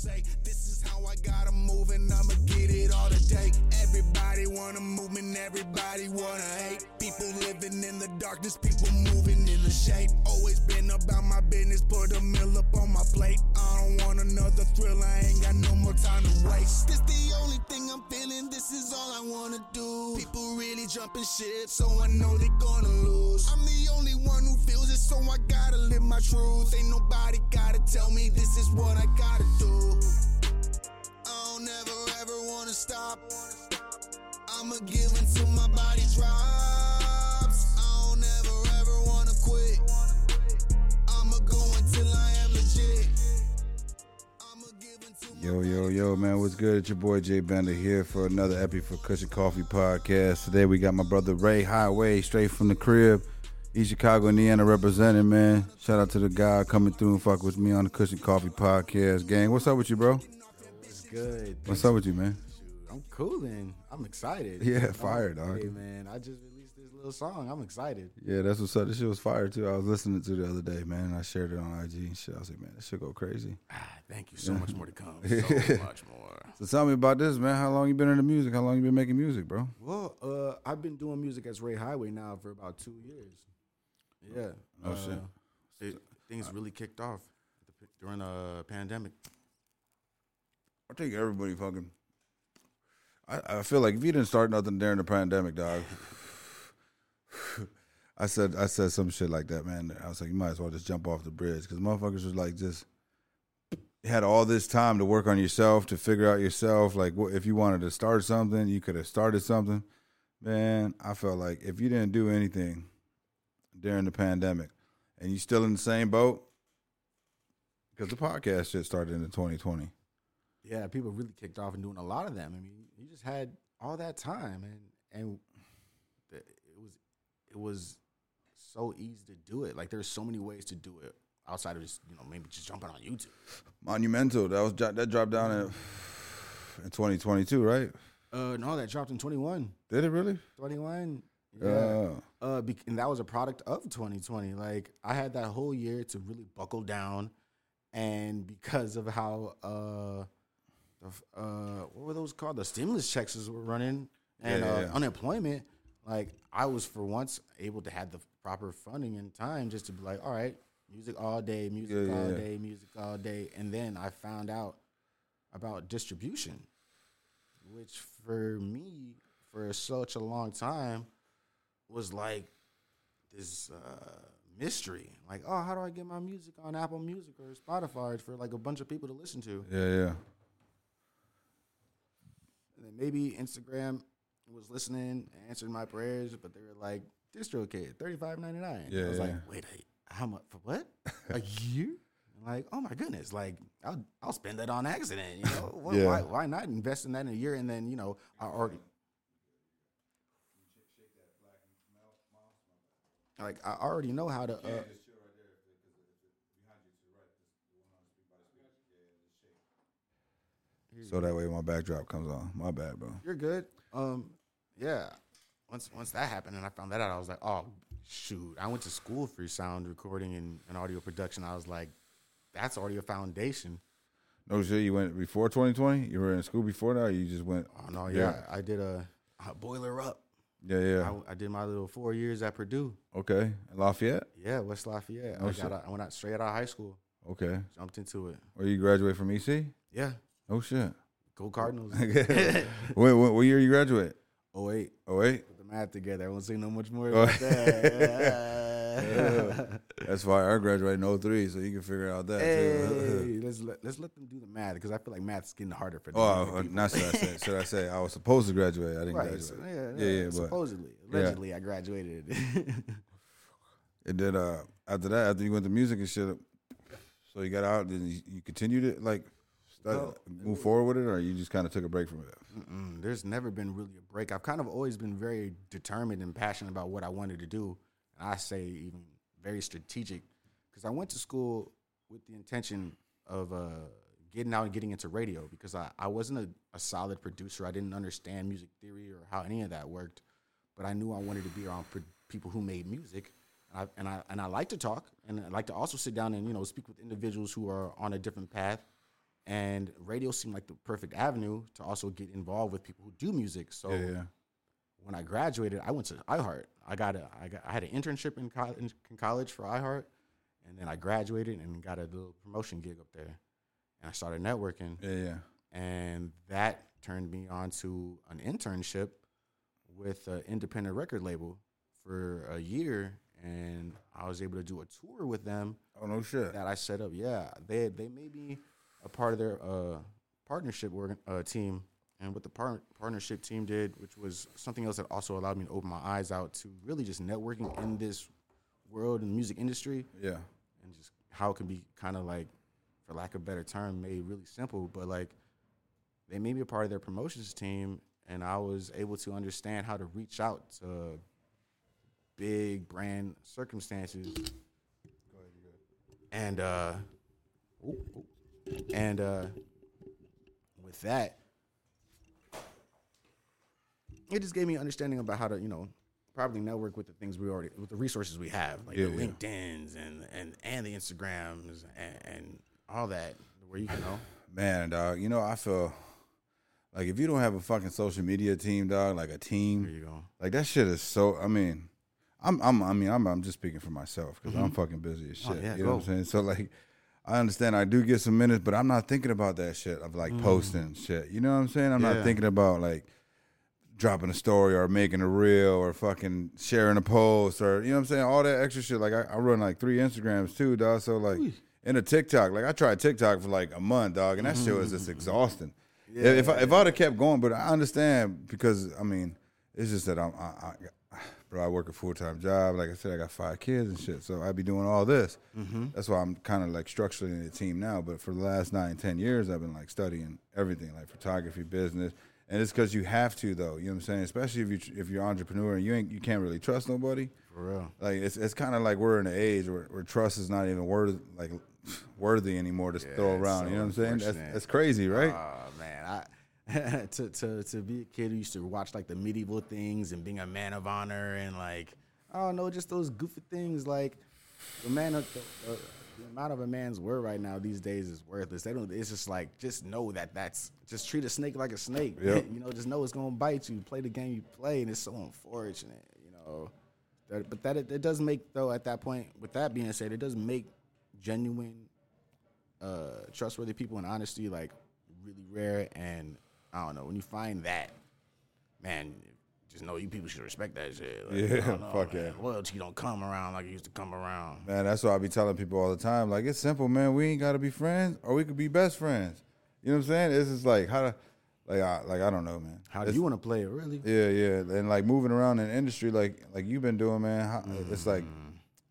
say this is how I gotta move and I'ma get it all today. Everybody wanna move and everybody wanna hate. People living in the darkness, people moving the shade. Always been about my business, put a meal up on my plate. I don't want another thrill, I ain't got no more time to waste. This the only thing I'm feeling, this is all I wanna do. People really jumping shit, so I know they gonna lose. I'm the only one who feels it, so I gotta live my truth. Ain't nobody gotta tell me this is what I gotta do. I don't ever ever wanna stop. I'ma give until my body drops. Yo, yo, yo, man, what's good? It's your boy Jay Bender here for another epi for Kush and Coffee podcast. Today we got my brother Ray Highway straight from the crib. East Chicago, Indiana representing, man. Shout out to the guy coming through and fuck with me on the Kush and Coffee podcast. Gang, what's up with you, bro? It's good. What's up with you, man? I'm cooling. I'm excited. Yeah, fire, dog. Hey man, I just little song. I'm excited. Yeah, that's what's up. This shit was fire too. I was listening to the other day, man. And I shared it on IG and shit. I was like, man, this shit go crazy. Ah, thank you. So much more to come. So much more. So tell me about this, man. How long you been in the music? How long you been making music, bro? Well, uh, I've been doing music as Ray Highway now for about two years. Yeah. Oh, uh, shit. it- things really kicked off during the pandemic. I think everybody fucking. I, I feel like if you didn't start nothing during the pandemic, dog. I said I said some shit like that, man. I was like, you might as well just jump off the bridge because motherfuckers was like just had all this time to work on yourself to figure out yourself. Like, what if you wanted to start something, you could have started something. Man, I felt like if you didn't do anything during the pandemic and you still in the same boat, because the podcast shit started in 2020. Yeah, people really kicked off and doing a lot of them. I mean, you just had all that time, and and it was so easy to do it. Like there's so many ways to do it outside of just you know maybe just jumping on YouTube. Monumental. That was that dropped down in in 2022, right? Uh, no, that dropped in 21. Did it really? 21. Yeah. Uh, Uh, and that was a product of 2020. Like I had that whole year to really buckle down, and because of how uh, the, uh, what were those called? The stimulus checks were running and Yeah, uh, yeah. unemployment. Like I was for once able to have the proper funding and time just to be like, all right, music all day, music Yeah, all yeah. day, music all day, and then I found out about distribution, which for me for such a long time was like this uh, mystery. Like, oh, how do I get my music on Apple Music or Spotify for like a bunch of people to listen to? yeah, yeah. And then maybe Instagram was listening, answered my prayers, but they were like, DistroKid, thirty five ninety nine. Yeah, I was yeah. like, wait, how much for what? a year? Like, oh my goodness! Like, I'll I'll spend that on accident. You know, Why- Yeah. why why not invest in that in a year and then you know I already. Like I already know how to. Uh, So that way my backdrop comes on. My bad, bro. you're good. Um, yeah. Once once that happened and I found that out, I was like, oh shoot! I went to school for sound recording and, and audio production. I was like, that's already a foundation. No shit. You went before 2020. You were in school before that. Or you just went. Oh no, yeah, I did a, a boiler up. Yeah, yeah. I, I did my little four years at Purdue. Okay. Lafayette. Yeah, West Lafayette. Oh, I shit. got out, I went out straight out of high school, Okay. jumped into it. Or you graduate from EC? Yeah, Oh shit. go Cardinals. when, when, what year you graduate? Oh wait, Oh wait. put the math together. I won't say no much more Oh. about that. That's why I graduated in 03, so you can figure out that too. hey, let's let, let's let them do the math because I feel like math's getting harder for them. Oh, uh, not should I say? Should I say I was supposed to graduate? I didn't right. graduate. so, yeah, yeah, yeah, but supposedly, yeah. allegedly, I graduated. and then uh, after that, after you went to music and shit, so you got out, then you, you continued it, like No, move forward with it, or you just kind of took a break from it. There's never been really a break. I've kind of always been very determined and passionate about what I wanted to do. And I say even very strategic because I went to school with the intention of uh, getting out and getting into radio because I, I wasn't a, a solid producer. I didn't understand music theory or how any of that worked, but I knew I wanted to be around pro- people who made music. I, and I and I like to talk, and I like to also sit down and you know speak with individuals who are on a different path and radio seemed like the perfect avenue to also get involved with people who do music. So Yeah, yeah. when I graduated, I went to iHeart. I got a I got I had an internship in, co- in college for iHeart, and then I graduated and got a little promotion gig up there, and I started networking, Yeah, yeah. and that turned me on to an internship with an independent record label for a year, and I was able to do a tour with them Oh no shit. that I set up. Yeah, they they made me a part of their uh, partnership organ, uh, team, and what the par- partnership team did, which was something else that also allowed me to open my eyes out to really just networking in this world and music industry, Yeah. and just how it can be kind of like, for lack of a better term, made really simple. But like, they made me a part of their promotions team, and I was able to understand how to reach out to big brand circumstances Go ahead, go ahead. and uh and uh with that it just gave me understanding about how to you know probably network with the things we already with the resources we have like Yeah, the yeah. linkedins and and and the instagrams and, and all that where you can know Man, dog, you know, I feel like if you don't have a fucking social media team, dog, like a there team, you go like that shit is so. I mean, I'm, I'm, I mean, I'm, I'm just speaking for myself because I'm fucking busy as shit. Mm-hmm. Oh, yeah, you know what I'm saying? So like, I understand I do get some minutes, but I'm not thinking about that shit of like posting shit. You know what I'm saying? I'm Mm. Yeah. not thinking about like dropping a story or making a reel or fucking sharing a post or you know what I'm saying? All that extra shit. Like I, I run like three Instagrams too, dog. So like in a TikTok, like I tried TikTok for like a month, dog, and that shit was just exhausting. if I, if I'd have kept going, but I understand because I mean it's just that I'm I, I bro I work a full time job. Like I said, I got five kids and shit, so I'd be doing all this. Mm-hmm. That's why I'm kind of like structuring the team now. But for the last nine ten years, I've been like studying everything, like photography, business. And it's because you have to, though. You know what I'm saying? Especially if you if you're an entrepreneur and you ain't you can't really trust nobody. for real Like it's it's kind of like we're in an age where, where trust is not even worth like worthy anymore to throw around. so you know what I'm saying? That's, that's crazy, right? Oh man, I to to to be a kid who used to watch like the medieval things and being a man of honor and like I don't know, just those goofy things like the man of the, the, the amount of a man's word right now these days is worthless. They don't. It's just like just know that that's just treat a snake like a snake. Yep. you know, just know it's gonna bite you. Play the game you play, and it's so unfortunate. You know, that, but that it, it does make though at that point. With that being said, it does make genuine uh, trustworthy people and honesty like really rare. And I don't know when you find that, man, just know you people should respect that shit. Like, Yeah, know, fuck man. yeah. Loyalty don't come around like it used to come around. Man, that's what I be telling people all the time. Like it's simple, man. We ain't gotta be friends, or we could be best friends. You know what I'm saying? It's just like how to, like I like I don't know, man. How do you want to play it? Really? Yeah, yeah, and like moving around in the industry, like like you've been doing, man. How, It's like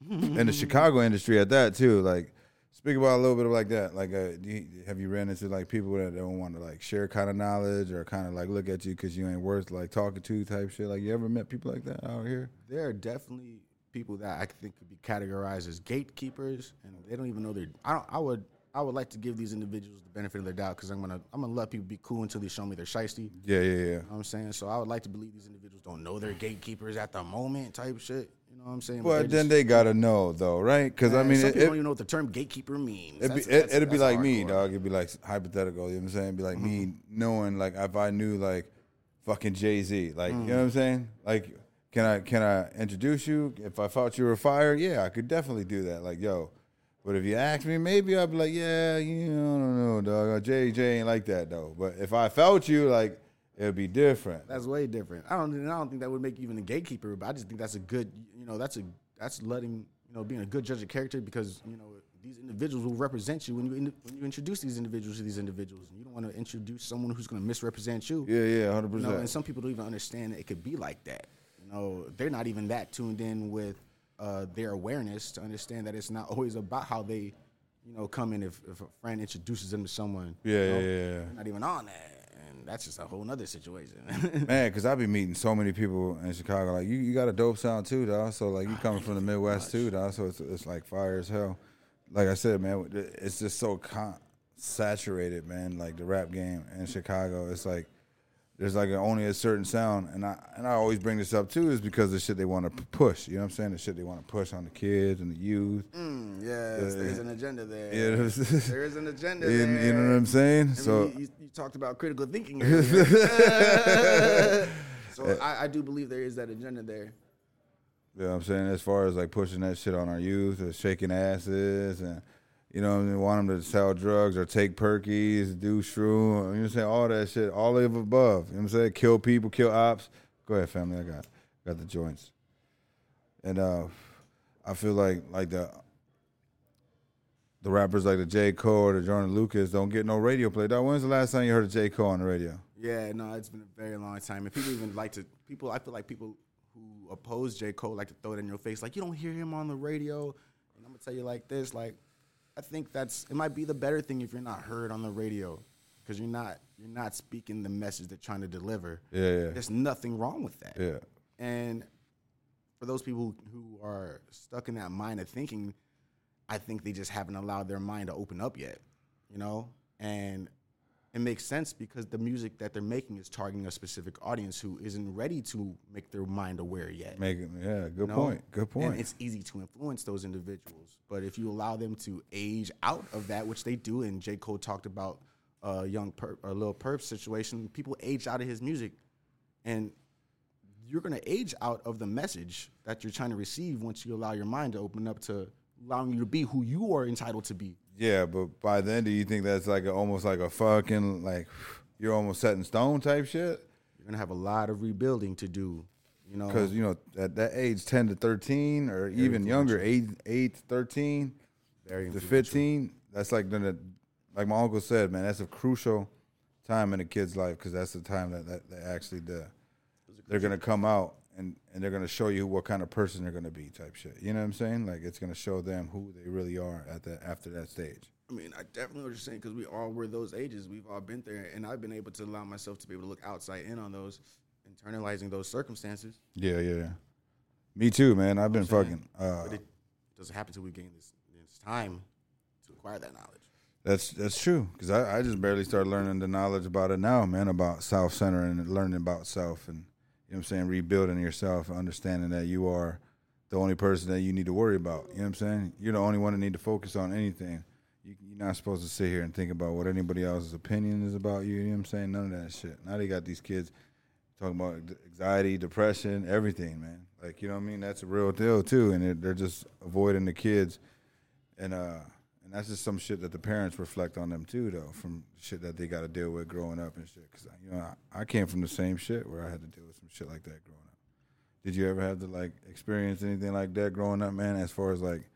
in the mm. Chicago industry at that too. Like speak about a little bit of like that. Like, uh, do you, have you ran into like people that don't want to like share kind of knowledge or kind of like look at you because you ain't worth like talking to type shit? Like, you ever met people like that out here? There are definitely people that I think could be categorized as gatekeepers, and they don't even know they're. I don't. I would. I would like to give these individuals the benefit of the doubt because I'm gonna. I'm gonna let people be cool until they show me they're shiesty. Yeah, yeah, yeah. You know what I'm saying? So I would like to believe these individuals don't know they're gatekeepers at the moment, type shit. You know what I'm saying? But they're then just- they gotta know though, right? Because I mean, some it, people it, don't even know what the term gatekeeper means. It'd be, That's- it, that's- it'd be like me, dog. It'd be like hypothetical. You know what I'm saying? It'd be like me mm-hmm. knowing, like, if I knew, like, fucking Jay Z, like, you know mm. what I'm saying? Like, can I can I introduce you? If I thought you were fire, yeah, I could definitely do that. Like, yo. But if you ask me, maybe I'd be like, yeah, you know, I don't know, dog. Jay Z ain't like that though. But if I felt you, like, it'd be different. That's way different. I don't. I don't think that would make you even a gatekeeper. But I just think that's a good. You know, that's a that's letting you know being a good judge of character because you know these individuals will represent you when you in, when you introduce these individuals to these individuals. And you don't want to introduce someone who's going to misrepresent you. Yeah, yeah, hundred You know, and some people don't even understand that it could be like that. You know, they're not even that tuned in with uh, their awareness to understand that it's not always about how they, you know, come in if, if a friend introduces them to someone. Yeah, you yeah, know? yeah, yeah. Not even on that. That's just a whole nother situation. Man, because I be meeting so many people in Chicago. Like you, you got a dope sound too, dog. So like you ah, coming from the Midwest too, dog. So it's, it's like fire as hell. Like I said, man, it's just so con- saturated, man. Like the rap game in Chicago, it's like there's like a, only a certain sound, and I and I always bring this up too, is because the shit they want to push. You know what I'm saying? The shit they want to push on the kids and the youth. Mm, yes, there's an agenda there. Yeah, there's- an agenda You, there. you know what I'm saying? I mean, so you, you talked about critical thinking. so I, I do believe there is that agenda there. You know what I'm saying? As far as like pushing that shit on our youth, or shaking asses, and you know, I mean, want them to sell drugs or take perkies, do shroom, you know I'm saying? All that shit, all of above. You know I'm saying? Kill people, kill ops. Go ahead, family. I got got the joints. And uh I feel like like the the rappers like the J. Cole or the Jordan Lucas don't get no radio play. Dog, when's the last time you heard a J. Cole on the radio? Yeah, no, it's been a very long time, and people even like to people. I feel like people who oppose J. Cole like to throw it in your face, like you don't hear him on the radio. And I'm gonna tell you like this, like I think that's it might be the better thing if you're not heard on the radio, because you're not you're not speaking the message they're trying to deliver. Yeah, yeah. There's nothing wrong with that. Yeah. And for those people who are stuck in that mind of thinking, I think they just haven't allowed their mind to open up yet, you know? And it makes sense because the music that they're making is targeting a specific audience who isn't ready to make their mind aware yet. Make it yeah, good you know? point. Good point. And it's easy to influence those individuals. But if you allow them to age out of that, which they do, and J. Cole talked about a young per, a little perp situation, people age out of his music. And you're gonna age out of the message that you're trying to receive once you allow your mind to open up to allowing you to be who you are entitled to be. Yeah, but by then, do you think that's like a, almost like a fucking like you're almost set in stone type shit? You're gonna have a lot of rebuilding to do. You know, Because you know at that age, ten to thirteen, or even younger, eight, eight to thirteen, very to fifteen. That's like the like my uncle said, man. That's a crucial time in a kid's life because that's the time that, that they actually the, they're gonna come out and and they're gonna show you what kind of person they're gonna be, type shit. You know what I'm saying? Like it's gonna show them who they really are at that after that stage. I mean, I definitely know what you're saying because we all were those ages. We've all been there, and I've been able to allow myself to be able to look outside in on those, internalizing those circumstances. Yeah, yeah. yeah. Me too, man. I've been fucking. Uh, But it doesn't happen until we gain this, this time to acquire that knowledge. That's that's true because I, I just barely started learning the knowledge about it now, man. About self center and learning about self and you know what I'm saying, rebuilding yourself, understanding that you are the only person that you need to worry about. You know what I'm saying? You're the only one that need to focus on anything. You, you're not supposed to sit here and think about what anybody else's opinion is about you. You know what I'm saying? None of that shit. Now they got these kids talking about anxiety, depression, everything, man. Like you know what I mean? That's a real deal too, and they're, they're just avoiding the kids, and uh, and that's just some shit that the parents reflect on them too, though, from shit that they got to deal with growing up and shit. Because you know, I, I came from the same shit where I had to deal with some shit like that growing up. Did you ever have to like experience anything like that growing up, man? As far as like,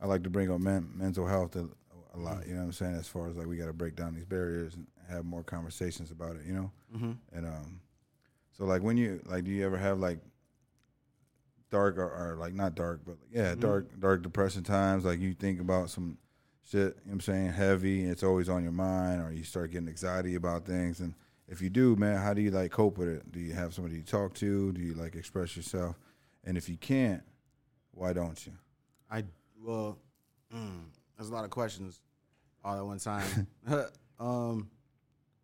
I like to bring up men, mental health a, a lot. You know what I'm saying? As far as like, we got to break down these barriers and have more conversations about it. You know, Mm-hmm. and um, so like when you like, do you ever have like dark or, or like not dark, but yeah, dark dark depression times? Like you think about some shit. You know what I'm saying heavy. And it's always on your mind, or you start getting anxiety about things. And if you do, man, how do you like cope with it? Do you have somebody you talk to? Do you like express yourself? And if you can't, why don't you? I well, mm, there's a lot of questions all at one time. um,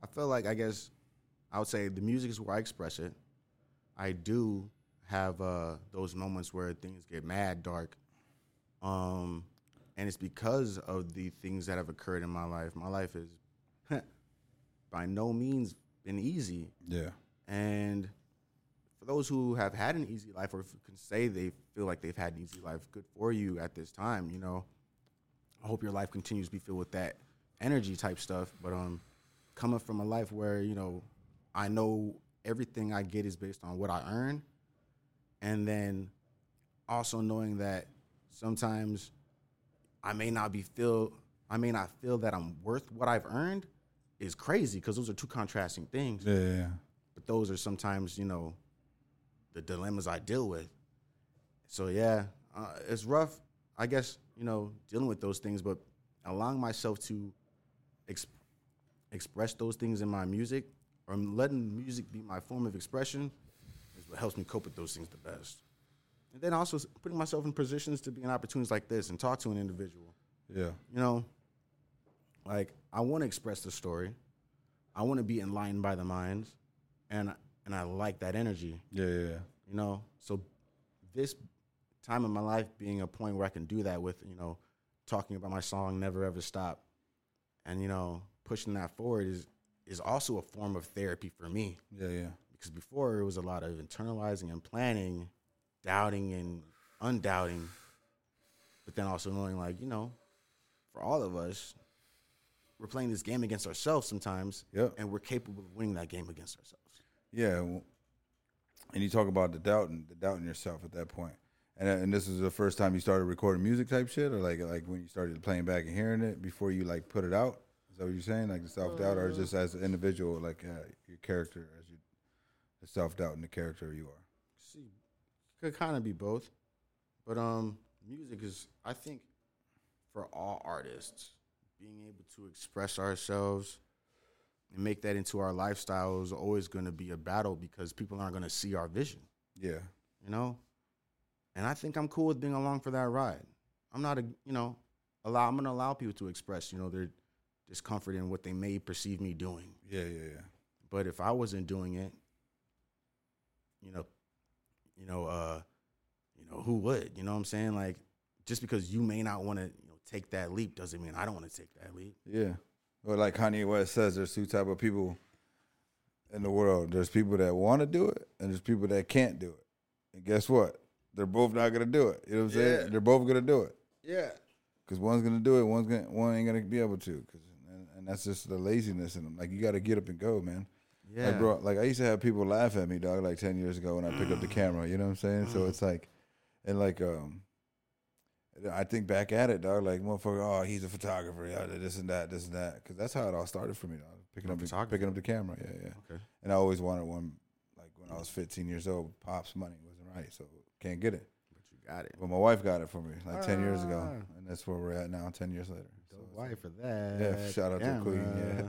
I feel like I guess I would say the music is where I express it. I do have uh, those moments where things get mad dark, um, and it's because of the things that have occurred in my life. My life is by no means been easy. Yeah, And for those who have had an easy life or can say they feel like they've had an easy life, good for you at this time, you know. I hope your life continues to be filled with that energy type stuff. But um coming from a life where, you know, I know everything I get is based on what I earn. And then also knowing that sometimes I may not be feel I may not feel that I'm worth what I've earned is crazy because those are two contrasting things yeah, yeah. yeah. but those are sometimes you know the dilemmas I deal with. So yeah, uh, it's rough. I guess you know dealing with those things, but allowing myself to ex- express those things in my music or letting music be my form of expression is what helps me cope with those things the best. And then also putting myself in positions to be in opportunities like this and talk to an individual yeah. you know, like I want to express the story. I want to be enlightened by the minds, and and I like that energy. Yeah, yeah, yeah. You know, so this time in my life being a point where I can do that with you know talking about my song "Never Ever Stop," and you know pushing that forward is is also a form of therapy for me Yeah, yeah. because before it was a lot of internalizing and planning, doubting and undoubting, but then also knowing like you know, for all of us, we're playing this game against ourselves sometimes, Yep. and we're capable of winning that game against ourselves. Yeah, w- and you talk about the doubting, the doubting yourself at that point. And and this is the first time you started recording music type shit, or like like when you started playing back and hearing it before you like put it out. Is that what you're saying? Like the self doubt, or just as an individual, like uh, your character, as you the self doubt and the character you are. Could kind of be both, but um, music is I think for all artists being able to express ourselves and make that into our lifestyle is always going to be a battle because people aren't going to see our vision, Yeah, you know. And I think I'm cool with being along for that ride. I'm not a you know allow I'm going to allow people to express you know their discomfort in what they may perceive me doing. yeah, yeah, yeah. But if I wasn't doing it, you know, you know, uh, you know, who would? You know what I'm saying? Like, just because you may not want to, you know, take that leap doesn't mean I don't want to take that leap. Yeah. Well, like Kanye West says, there's two type of people in the world. There's people that want to do it, and there's people that can't do it. And guess what? They're both not gonna do it. You know what I'm Yeah. saying? They're both gonna do it Yeah. because one's gonna do it, one's gonna one ain't gonna be able to. Cause and, and that's just the laziness in them. Like you got to get up and go, man. Yeah. Like bro, like I used to have people laugh at me, dog. Like ten years ago when I picked up the camera. You know what I'm saying? So it's like, and like um. I think back at it, dog. Like motherfucker, oh, he's a photographer. Yeah, this and that, this and that. Because that's how it all started for me, dog. Picking up, the, picking up the camera. Yeah, yeah. Okay. And I always wanted one. Like when I was 15 years old, pops money wasn't right, so can't get it. But you got it. But my wife got it for me like 10 years ago, Ah. and that's where we're at now. 10 years later. So wife for that. Yeah, shout out to the queen, yeah.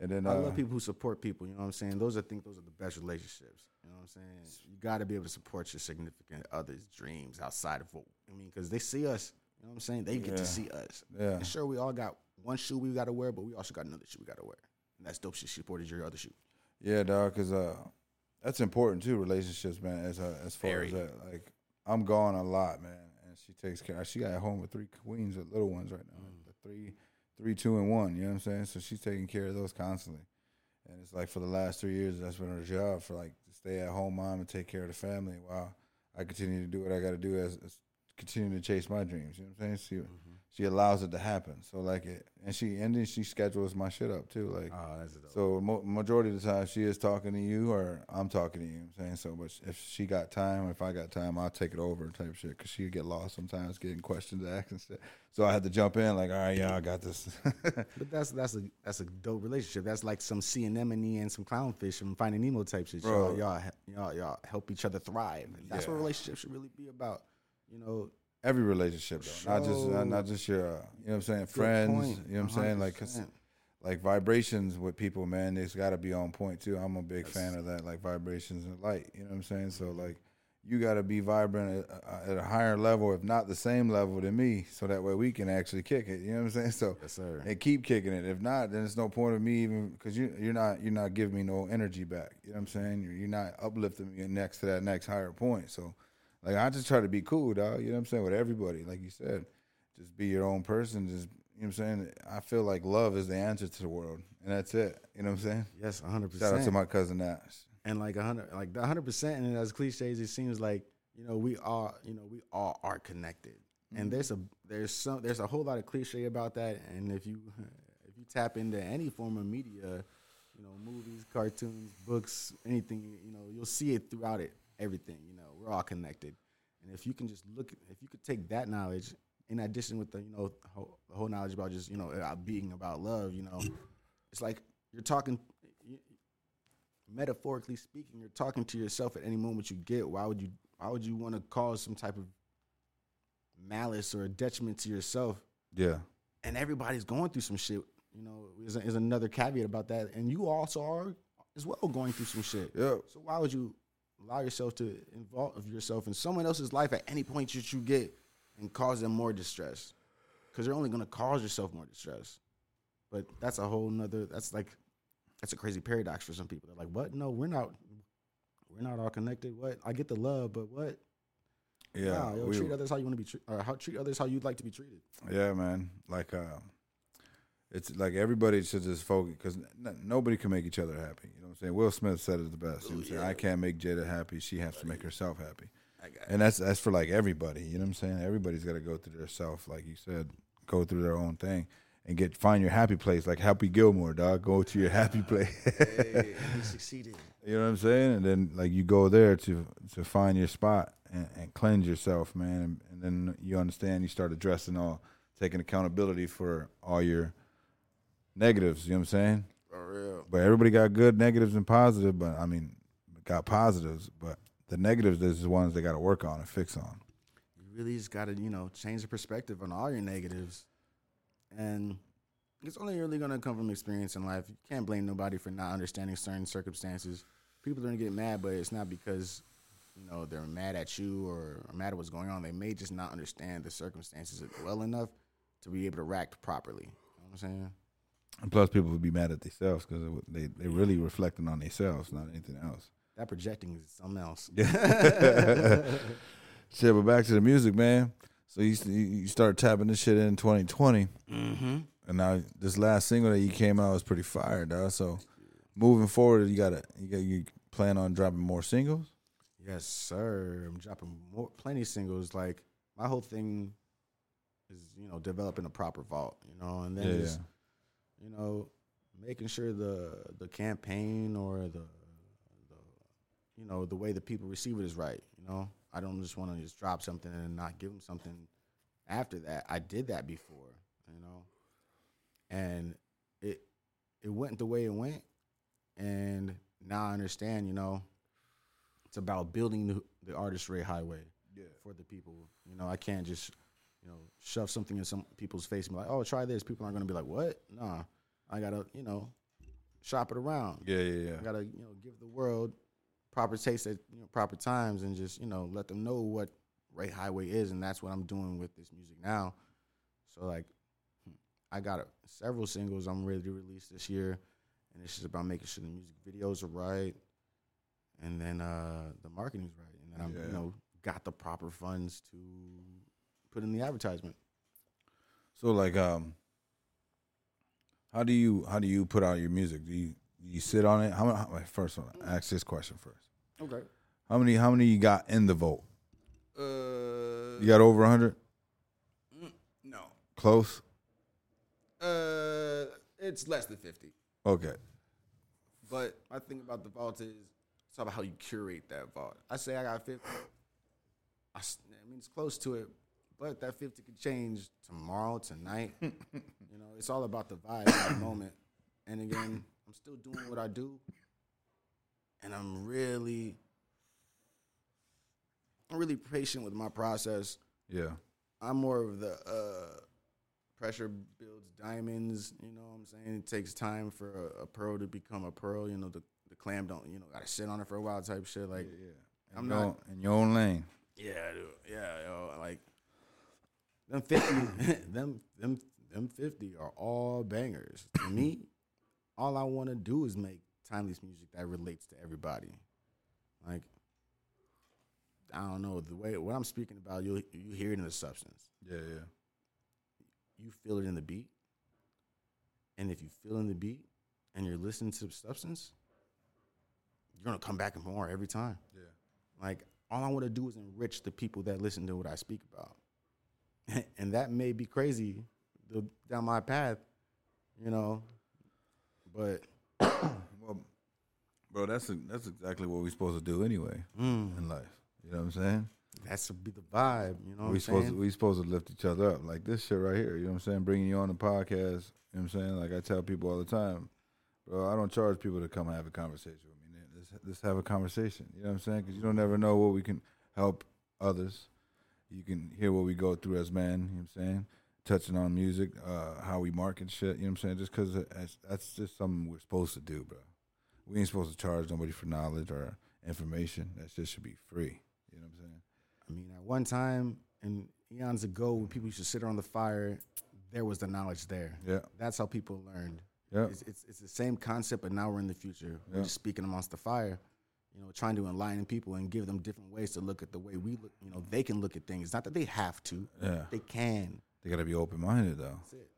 And then I uh, love people who support people. You know what I'm saying? Those I think those are the best relationships. You know what I'm saying? You got to be able to support your significant other's dreams outside of what I mean, because they see us. You know what I'm saying? They get Yeah. to see us. Yeah. And sure, we all got one shoe we got to wear, but we also got another shoe we got to wear. And that's dope. She supported your other shoe. Yeah, dog, because uh, that's important too. Relationships, man. As uh, as far Very. as that, like I'm gone a lot, man, and she takes care. She got at home with three queens, with little ones right now, Mm. the three, three, two, and one. You know what I'm saying? So she's taking care of those constantly, and it's like for the last three years, that's been her job for like to stay at home mom and take care of the family while I continue to do what I got to do as, as continue to chase my dreams. You know what I'm saying? She mm-hmm. She allows it to happen. So like it, and she and then she schedules my shit up too. Like Oh, that's dope. so mo- majority of the time she is talking to you or I'm talking to you. I'm saying so, but if she got time, if I got time, I'll take it over type shit because she get lost sometimes getting questions asked and stuff. So I had to jump in like, all right, yeah, I got this. But that's that's a that's a dope relationship. That's like some sea anemone and e and some clownfish from Finding Nemo type shit. Bro. Y'all, y'all y'all y'all help each other thrive. And that's what relationships should really be about. You know, Every relationship, though, not just not, not just your, uh, you know what I'm saying, friends. You know what I'm saying, like 100%. like vibrations with people, man, it's got to be on point too. I'm a big fan of that, like vibrations and light. You know what I'm saying? So like, you got to be vibrant at, at a higher level, if not the same level than me, so that way we can actually kick it. You know what I'm saying? So Yes, sir. and keep kicking it. If not, then it's no point of me even because you you're not you're not giving me no energy back. You know what I'm saying? You're, you're not uplifting me next to that next higher point. So like I just try to be cool, dog. You know what I'm saying with everybody. Like you said, just be your own person. Just you know what I'm saying. I feel like love is the answer to the world, and that's it. You know what I'm saying? yes, 100. percent Shout out to my cousin Nash. And like hundred, like the hundred percent. And as cliches, it seems, like you know, we all, you know, we all are connected. And mm-hmm. there's a there's some there's a whole lot of cliche about that. And if you if you tap into any form of media, you know, movies, cartoons, books, anything, you know, you'll see it throughout it. Everything, you know, we're all connected. And if you can just look, if you could take that knowledge in addition with the you know whole, the whole knowledge about just you know uh, being about love, you know, it's like you're talking metaphorically speaking, you're talking to yourself at any moment you get. Why would you why would you want to cause some type of malice or a detriment to yourself? Yeah, And everybody's going through some shit. You know, is, is another caveat about that. And you also are as well going through some shit. Yeah. So why would you allow yourself to involve yourself in someone else's life at any point that you get and cause them more distress? Because you're only going to cause yourself more distress. But that's a whole nother. That's like that's a crazy paradox for some people. They're like, "What? No, we're not. We're not all connected. What? I get the love, but what? Yeah, Nah, yo, treat others how you want to be treated, or how treat others how you'd like to be treated. Yeah, man. Like, uh, it's like everybody should just focus because n- nobody can make each other happy. You know what I'm saying? Will Smith said it the best. You know what I'm saying? I can't make Jada happy. She has to make herself happy. And that's that's for like everybody. You know what I'm saying? Everybody's got to go through their self, like you said, go through their own thing and get find your happy place. Like Happy Gilmore, dog. Go to your happy ah, place. Hey, he succeeded. You know what I'm saying? And then like you go there to to find your spot and, and cleanse yourself, man. And, and then you understand. You start addressing all, taking accountability for all your negatives. You know what I'm saying? For real. But everybody got good negatives and positive. But I mean, got positives. But the negatives, is the ones they got to work on and fix on. You really just got to, you know, change the perspective on all your negatives. And it's only really going to come from experience in life. You can't blame nobody for not understanding certain circumstances. People are going to get mad, but it's not because, you know, they're mad at you or, or mad at what's going on. They may just not understand the circumstances well enough to be able to react properly. You know what I'm saying? And plus, people would be mad at themselves because they they really reflecting on themselves, not anything else. That projecting is something else. Yeah. Shit, but back to the music, man. So you you start tapping this shit in 2020, mm-hmm. and now this last single that you came out was pretty fire, dog. So moving forward, you gotta you got you plan on dropping more singles. Yes, sir. I'm dropping more, plenty of singles. Like my whole thing is, you know, developing a proper vault, you know, and then Yeah, just, you know, making sure the the campaign or the, the, you know, the way the people receive it is right. You know, I don't just want to just drop something and not give them something after that. I did that before, you know, and it it went the way it went, and now I understand. You know, it's about building the, the artistry highway for the people. You know, I can't just, you know, shove something in some people's face and be like, oh, try this. People aren't going to be like, what? Nah, I got to, you know, shop it around. Yeah, yeah, yeah. I got to, you know, give the world proper taste at you know, proper times and just, you know, let them know what Ray Highway is. And that's what I'm doing with this music now. So, like, I got several singles I'm ready to release this year. And it's just about making sure the music videos are right and then uh, the marketing's right, and then I'm you know got the proper funds to put in the advertisement. So like, um, how do you how do you put out your music? Do you you sit on it? How, how wait, first one? Ask this question first. Okay. How many how many you got in the vote? Uh, You got over hundred? no. Close. Uh, it's less than fifty. Okay. But my thing about the vault is it's all about how you curate that vault. I say I got fifty. I mean, it's close to it, but that fifty could change tomorrow, tonight. you know, it's all about the vibe at that moment. And again, I'm still doing what I do, and I'm really, I'm really patient with my process. Yeah. I'm more of the uh, pressure builds diamonds. You know what I'm saying? It takes time for a, a pearl to become a pearl. You know, the, the clam don't, you know, got to sit on it for a while type shit. Like, I'm in not- your, in your own lane. yeah, dude. Yeah, yo, like, them 50, them, them, them 50 are all bangers. To me, all I want to do is make timeless music that relates to everybody. Like, I don't know the way what I'm speaking about. You you hear it in the substance. Yeah, yeah. you feel it in the beat. And if you feel in the beat and you're listening to the substance, you're gonna come back and more every time. Yeah. Like all I want to do is enrich the people that listen to what I speak about. and that may be crazy down my path, you know. But Well, bro, that's that's exactly what we're supposed to do anyway mm, in life. You know what I'm saying? that's to be the vibe, you know. What we I'm supposed to, we supposed to lift each other up like this shit right here. You know what I'm saying? Bringing you on the podcast. You know what I'm saying? Like I tell people all the time, bro. I don't charge people to come and have a conversation with me. Let's, let's have a conversation. You know what I'm saying? Because you don't never know what we can help others. You can hear what we go through as men. You know what I'm saying? Touching on music, uh, how we market shit. You know what I'm saying? Just because that's, that's just something we're supposed to do, bro. We ain't supposed to charge nobody for knowledge or information. That shit should be free. You know what I'm saying? I mean, at one time and eons ago, when people used to sit around the fire, there was the knowledge there. Yeah. That's how people learned. Yeah. It's, it's it's the same concept, but now we're in the future. We're Yeah. just speaking amongst the fire. You know, trying to enlighten people and give them different ways to look at the way we look. You know, they can look at things. Not that they have to. Yeah. They can. They gotta be open minded though. That's it.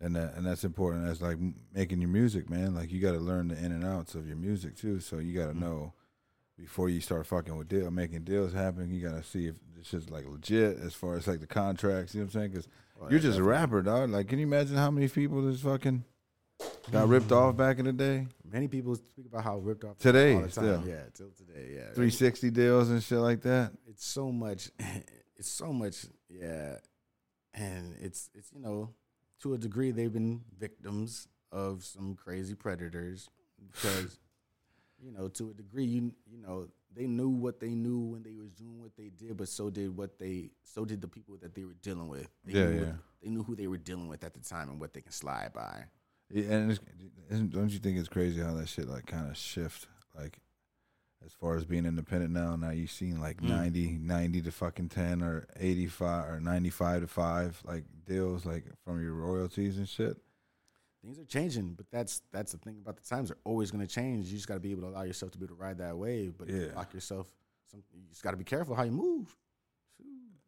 and that and that's important. That's like making your music, man. Like you got to learn the in and outs of your music too. So you got to mm-hmm. know before you start fucking with deal, making deals happen. You got to see if this shit's like legit as far as like the contracts. You know what I'm saying? Because Oh, you're just a rapper, dog. Like, can you imagine how many people just fucking got ripped off back in the day? Many people speak about how ripped off Today, all the time. still. Yeah, till today. Yeah, 360 deals and shit like that. it's so much it's so much yeah and it's it's you know to a degree they've been victims of some crazy predators because you know to a degree you you know they knew what they knew when they was doing what they did but so did what they so did the people that they were dealing with they Yeah, knew what- yeah. they knew who they were dealing with at the time and what they can slide by Yeah, and don't you think it's crazy how that shit like kind of shift like as far as being independent now now you seen like Mm. 90 90 to fucking 10 or 85 or 95 to 5 like deals like from your royalties and shit things are changing, but that's that's the thing about the times. They're always going to change. You just got to be able to allow yourself to be able to ride that wave. But Yeah. lock yourself, some, you just got to be careful how you move.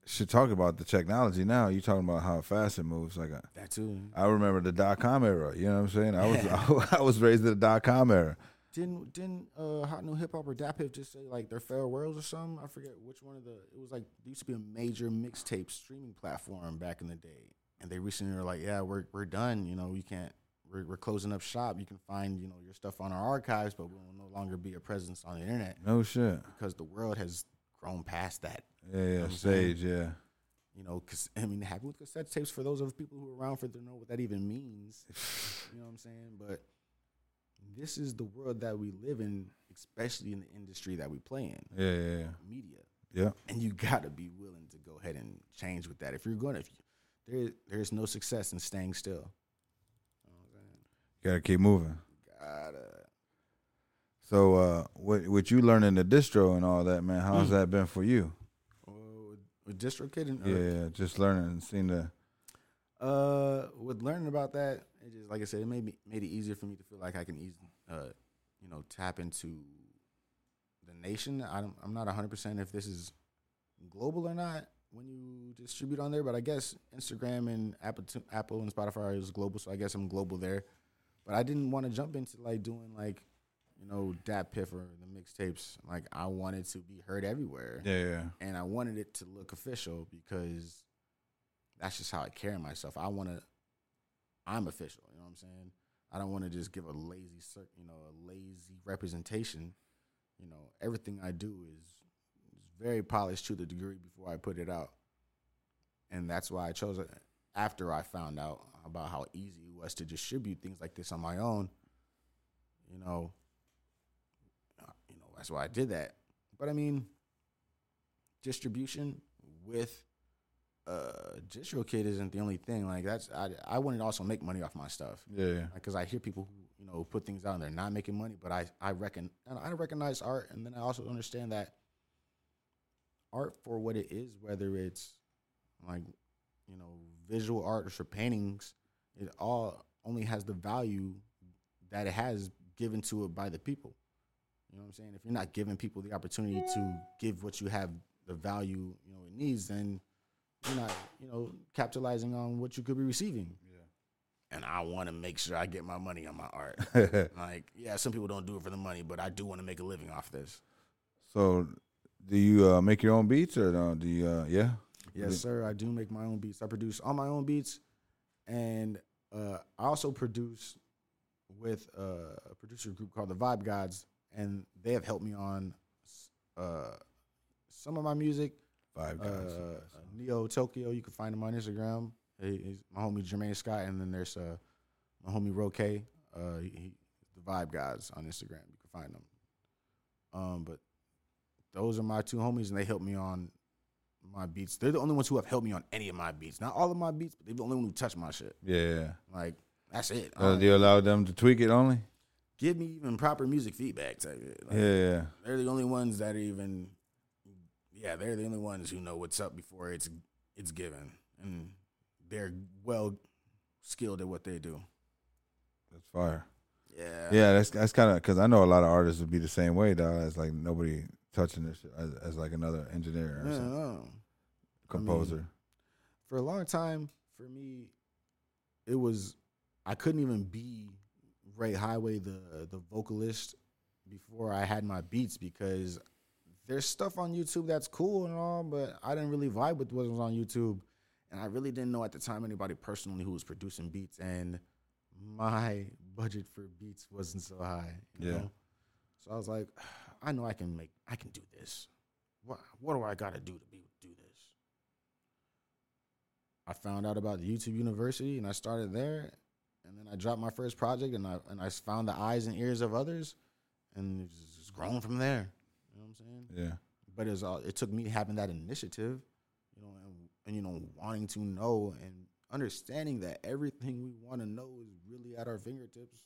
Should talk about the technology now you talking about how fast it moves like uh, That too. I remember the dot com era you know what I'm saying I was I was raised in the dot com era Didn't didn't uh, Hot New Hip Hop or DatPiff just say like their farewells or something? I forget which one of the. It was like there used to be a major mixtape streaming platform back in the day, and they recently were like, yeah, we're we're done. You know, we can't. We're, we're closing up shop. You can find you know your stuff on our archives, but we will no longer be a presence on the internet no shit because the world has grown past that. Yeah yeah saying? stage yeah You know, because I mean, happy with cassette tapes for those of people who are around for to know what that even means. you know what I'm saying? But this is the world that we live in, especially in the industry that we play in, yeah yeah yeah media. yeah And you gotta be willing to go ahead and change with that. If you're going, if you, there, there's no success in staying still. You know gotta keep moving? Gotta. So, uh, what what you learning the distro and all that, man? How's Mm. that been for you? With, and uh, Yeah, just learning and seeing the. Uh, with learning about that, it just like I said, it made me made it easier for me to feel like I can easily, uh, you know, tap into the nation. I don't, I'm not 100 percent if this is global or not when you distribute on there, but I guess Instagram and Apple, Apple and Spotify is global, so I guess I'm global there. But I didn't want to jump into like doing like, you know, Dat Piff or the mixtapes. Like I wanted to be heard everywhere Yeah, yeah, and I wanted it to look official because that's just how I carry myself. I want to. I'm official. You know what I'm saying? I don't want to just give a lazy, you know, a lazy representation. You know, everything I do is, is very polished to the degree before I put it out, and that's why I chose it. After I found out about how easy it was to distribute things like this on my own, you know, that's why I did that. But I mean, distribution with uh DistroKid isn't the only thing. Like that's I I want to also make money off my stuff yeah, because I hear people who you know put things out and they're not making money, but I I reckon and I recognize art, and then I also understand that art for what it is, whether it's like you know visual art or paintings, it all only has the value that it has given to it by the people. You know what I'm saying? If you're not giving people the opportunity to give what you have the value you know it needs, then you're not you know capitalizing on what you could be receiving Yeah. and I want to make sure I get my money on my art. like, yeah, some people don't do it for the money, but I do want to make a living off this. so, do you uh, make your own beats or no? Do you? Uh, yeah. Yes, sir. I do make my own beats. I produce all my own beats, and uh, I also produce with uh, a producer group called the Vibe Gods, and they have helped me on uh, some of my music. Five Uh, guys. Neo Tokyo, you can find him on Instagram. He, he's my homie Jermaine Scott, and then there's uh, my homie Roque. Uh, he, he, the Vibe Guys on Instagram. You can find them. Um, but those are my two homies, and they helped me on my beats. They're the only ones who have helped me on any of my beats. Not all of my beats, but they're the only one who touch my shit. yeah. Like that's it. Uh, Um, do you allow them to tweak it only? Give me even proper music feedback. Type. Like, yeah, yeah. they're the only ones that are even yeah they're the only ones who know what's up before it's it's given and they're well skilled at what they do That's fire. Yeah. Yeah, that's that's kind of because I know a lot of artists would be the same way, dog. It's like nobody touching this shit as, as like another engineer or Yeah, some no. composer. For a long time, for me, it was I couldn't even be Ray Highway the the vocalist before I had my beats because there's stuff on YouTube that's cool and all, but I didn't really vibe with what was on YouTube, and I really didn't know at the time anybody personally who was producing beats, and my budget for beats wasn't so high. You Yeah. Know? So I was like, I know I can make, I can do this. What what do I got to do to be able to do this? I found out about the YouTube University and I started there, and then I dropped my first project and I and I found the eyes and ears of others, and it's just grown from there. You know what I'm saying? Yeah, But it's all, it took me having that initiative, you know, and, and you know wanting to know and understanding that everything we want to know is really at our fingertips.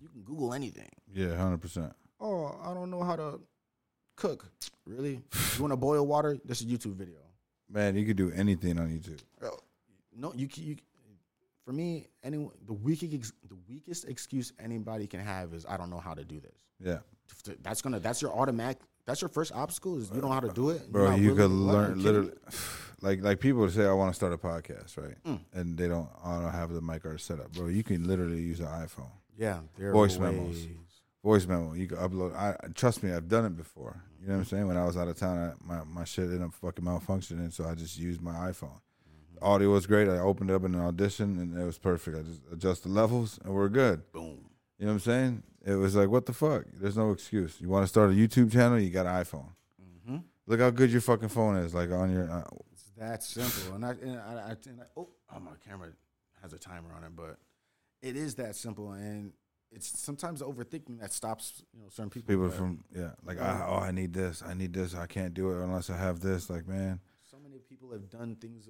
You can Google anything. yeah, hundred percent. Oh, I don't know how to cook. Really? You want to boil water? This is a YouTube video. Man, you could do anything on YouTube. No, you can. You, for me, anyone the weakest ex- the weakest excuse anybody can have is I don't know how to do this. Yeah, That's gonna that's your automatic. That's your first obstacle is you don't know how to do it. Bro, you could learn Are you kidding literally. Like like people say, I want to start a podcast, right? Mm. And they don't, I don't have the mic or set up, bro. You can literally use an iPhone, Yeah, Voice memos. voice memo. You can upload. I trust me, I've done it before. You know what I'm saying? When I was out of town, I, my my shit ended up fucking malfunctioning, so I just used my iPhone. Audio was great. I opened it up in an Audition, and it was perfect. I just adjust the levels, and we're good. Boom. You know what I'm saying? It was like, what the fuck? There's no excuse. You want to start a YouTube channel? You got an iPhone. Mm-hmm. Look how good your fucking phone is. Like on your, uh, It's that simple. And I, and I, I, and I oh, oh, my camera has a timer on it, but it is that simple. And it's sometimes overthinking that stops you know certain people. people but from yeah, like I, oh, I need this, I need this, I can't do it unless I have this. Like man, so many people have done things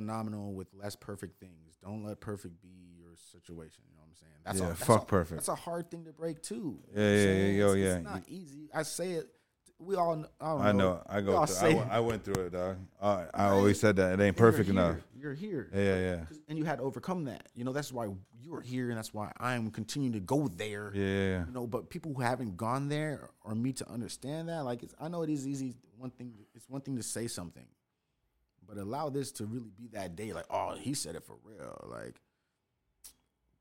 phenomenal with less perfect things. Don't let perfect be your situation. You know what I'm saying? That's Yeah, a, that's fuck a- perfect. That's a hard thing to break too. You Yeah, know yeah, yeah, yo, It's- yeah. It's not easy. I say it. We all. I, don't I know I go. Through, I, I went through it, dog. I, I always said that it ain't perfect You're enough. You're here. Yeah, yeah, And you had to overcome that. You know, that's why you're here, and that's why I'm continuing to go there. Yeah, yeah, yeah. You know, but people who haven't gone there or me to understand that, like, it's, I know it is easy. One thing, it's one thing to say something, but allow this to really be that day. Like, oh, he said it for real. Like,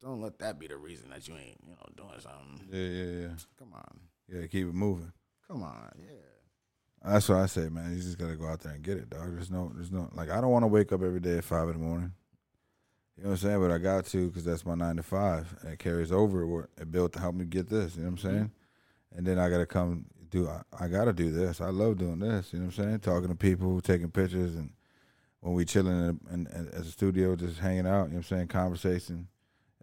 don't let that be the reason that you ain't, you know, doing something. Yeah, yeah, yeah. Come on, Yeah, keep it moving. come on, yeah. That's what I say, man. You just gotta go out there and get it, dog. There's no, there's no, like, I don't want to wake up every day at five in the morning. You know what I'm saying? But I got to because that's my nine to five, and it carries over. It built to help me get this. You know what I'm saying? And then I gotta come do. I, I gotta do this. I love doing this. You know what I'm saying? Talking to people, taking pictures, and when we chilling in, in, in at the studio, just hanging out. You know what I'm saying? Conversation.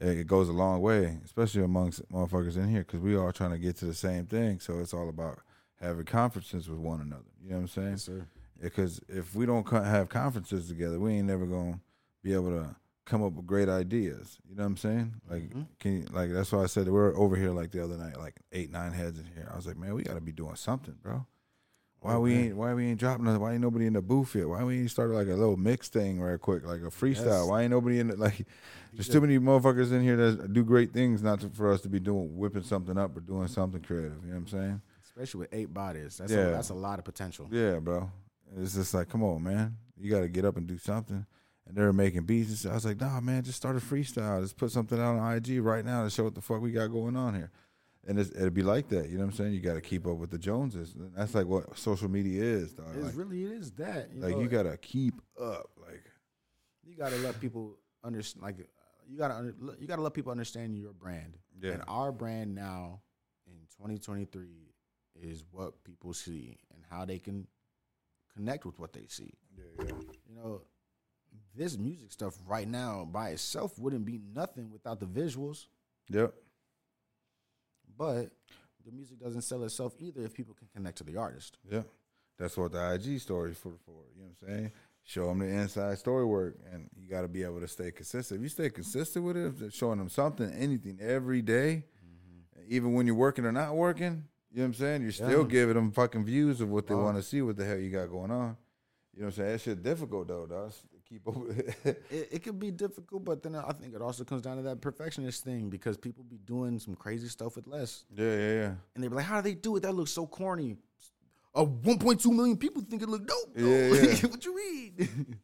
It, it goes a long way, especially amongst motherfuckers in here, because we all trying to get to the same thing. So it's all about having conferences with one another. You know what I'm saying? Yes, sir. because if we don't have conferences together, we ain't never gonna be able to come up with great ideas. You know what I'm saying? Like, Mhm. can you, like that's why I said we're over here like the other night, like eight, nine heads in here. I was like, man, we got to be doing something, bro. Why we ain't Why we ain't dropping? nothing? Why ain't nobody in the booth yet? Why we ain't started like a little mix thing right quick, like a freestyle? Yes. Why ain't nobody in it? Like, there's too many motherfuckers in here that do great things, not to, for us to be doing whipping something up or doing something creative. You know what I'm saying? Especially with eight bodies. That's Yeah. a, that's a lot of potential. Yeah, bro. It's just like, come on, man. You got to get up and do something. And they're making beats. And stuff. I was like, nah, man, just start a freestyle. Just put something out on IG right now to show what the fuck we got going on here. And it's, it'd be like that. You know what I'm saying? You got to keep up with the Joneses. That's like what social media is, dog. It's Like, really it is that. You like know, you got to keep up. Like, you gotta let people understand. Like you gotta you gotta let people understand your brand. Yeah. And our brand now in 2023 is what people see and how they can connect with what they see. yeah, yeah. You know, this music stuff right now by itself wouldn't be nothing without the visuals. Yep. But the music doesn't sell itself either if people can connect to the artist. Yeah, That's what the IG story for for. You know what I'm saying? Show them the inside story work, and you got to be able to stay consistent. If you stay consistent with it, showing them something, anything every day, mm-hmm. even when you're working or not working, you know what I'm saying? You're still Yeah. giving them fucking views of what they Wow. want to see, what the hell you got going on. You know what I'm saying? That shit difficult though, dog. Keep up. it. it, it could be difficult, but then I think it also comes down to that perfectionist thing because people be doing some crazy stuff with less, yeah, yeah, yeah. and they be like, "How do they do it? That looks so corny." Uh, 1.2 million people think it look dope. Yeah, yeah. what you read?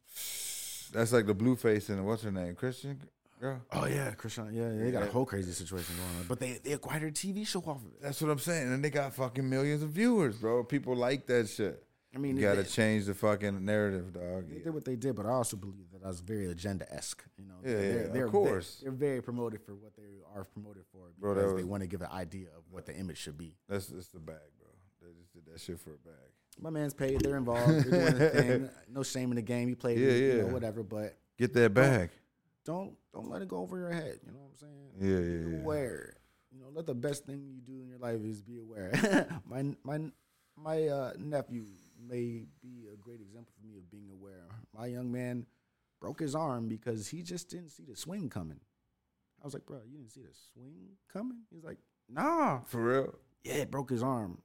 That's like the Blueface and what's her name, Christian girl. oh yeah, Chrisean. Yeah, they got a whole crazy situation going on, but they they acquired a TV show off of it. That's what I'm saying, and they got fucking millions of viewers, bro. People like that shit. I mean, You gotta change the fucking narrative, dog. They did what they did, but I also believe that I was very agenda esque. You know, Yeah, they're, yeah, of they're, course. They're, very promoted for what they are promoted for Bro, because they want to give an idea of what the image should be. That's that's the bag, bro. They just did that shit for a bag. My man's paid; they're involved. They're doing their thing. No shame in the game. He played, Yeah, it, you know, yeah. whatever. But Get that bag. don't don't let it go over your head. You know what I'm saying? Yeah, yeah, yeah. aware. You know, let the best thing you do in your life is be aware. my my my uh, nephew may be a great example for me of being aware. My young man broke his arm because he just didn't see the swing coming. I was like, bro, you didn't see the swing coming? He's like, nah. For real? Yeah, it broke his arm.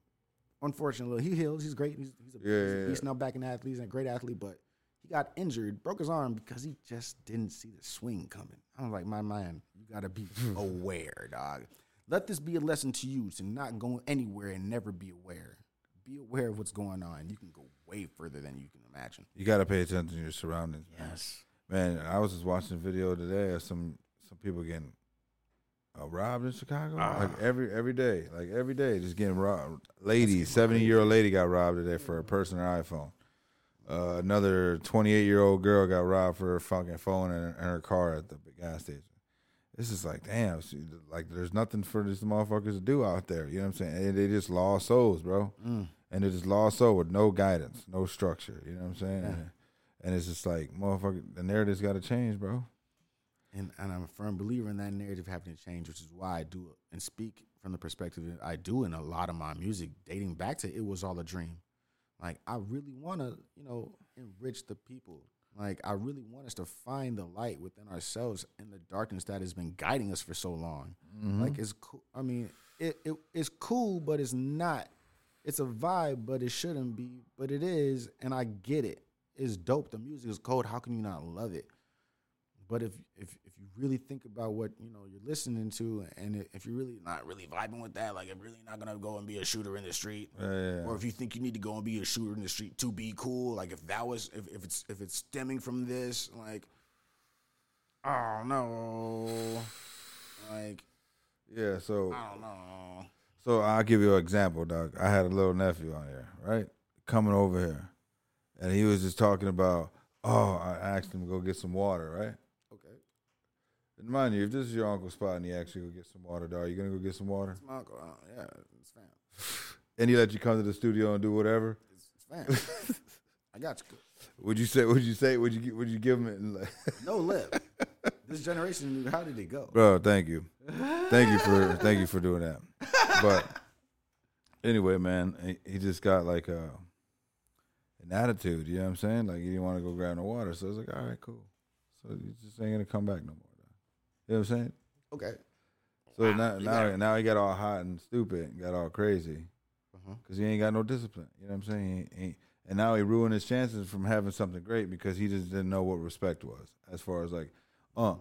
Unfortunately, he healed. He's great. He's, he's a, Yeah, he's a yeah, beast yeah. now back in athlete. He's a great athlete, but he got injured, broke his arm because he just didn't see the swing coming. I was like, my man, you gotta be aware, dog. Let this be a lesson to you to not go anywhere and never be aware. Be aware of what's going on. You can go way further than you can imagine. You gotta pay attention to your surroundings, man. Yes. Man, I was just watching a video today of some some people getting uh, robbed in Chicago. Like every every day, like every day, just getting robbed. Lady, seventy year old lady got robbed today for a purse and her iPhone. Uh, another twenty eight year old girl got robbed for her fucking phone and, and her car at the gas station. This is like, damn, see, like there's nothing for these motherfuckers to do out there. You know what I'm saying? And they just lost souls, bro. Mm. And they just lost soul with no guidance, no structure. You know what I'm saying? And, and it's just like, motherfucker, the narrative's got to change, bro. And, and I'm a firm believer in that narrative having to change, which is why I do it and speak from the perspective that I do in a lot of my music, dating back to It Was All a Dream. Like, I really want to, you know, enrich the people. Like, I really want us to find the light within ourselves in the darkness that has been guiding us for so long. Mm-hmm. Like, it's cool. I mean, it, it it's cool, but it's not. It's a vibe, but it shouldn't be. But it is, and I get it. It's dope. The music is cold. How can you not love it? But if if if you really think about what you know you're listening to, and if you're really not really vibing with that, like if you're really not gonna go and be a shooter in the street, Yeah, yeah, yeah. or if you think you need to go and be a shooter in the street to be cool, like if that was if, if it's if it's stemming from this, like oh don't like Yeah, so I don't know. so I'll give you an example, dog. I had a little nephew on here, right? Coming over here. And he was just talking about, oh, I asked him to go get some water, right? And mind you, if this is your uncle's spot and he actually go get some water, dog, you gonna go get some water? it's my uncle. Uh, yeah, it's fam. And he let you come to the studio and do whatever? It's, it's fam. I got you. Would you say? Would you say? Would you? Would you give him? Like, No lip. this generation, how did it go? Bro, thank you, thank you for thank you for doing that. But anyway, man, he, he just got like a an attitude. You know what I'm saying? Like he didn't want to go grab no water, so I was like, all right, cool. So you just ain't gonna come back no more. You know what I'm saying? Okay. So now now it. now he got all hot and stupid, and got all crazy Uh-huh. because he ain't got no discipline. You know what I'm saying? He ain't, and now he ruined his chances from having something great because he just didn't know what respect was, as far as like, uh,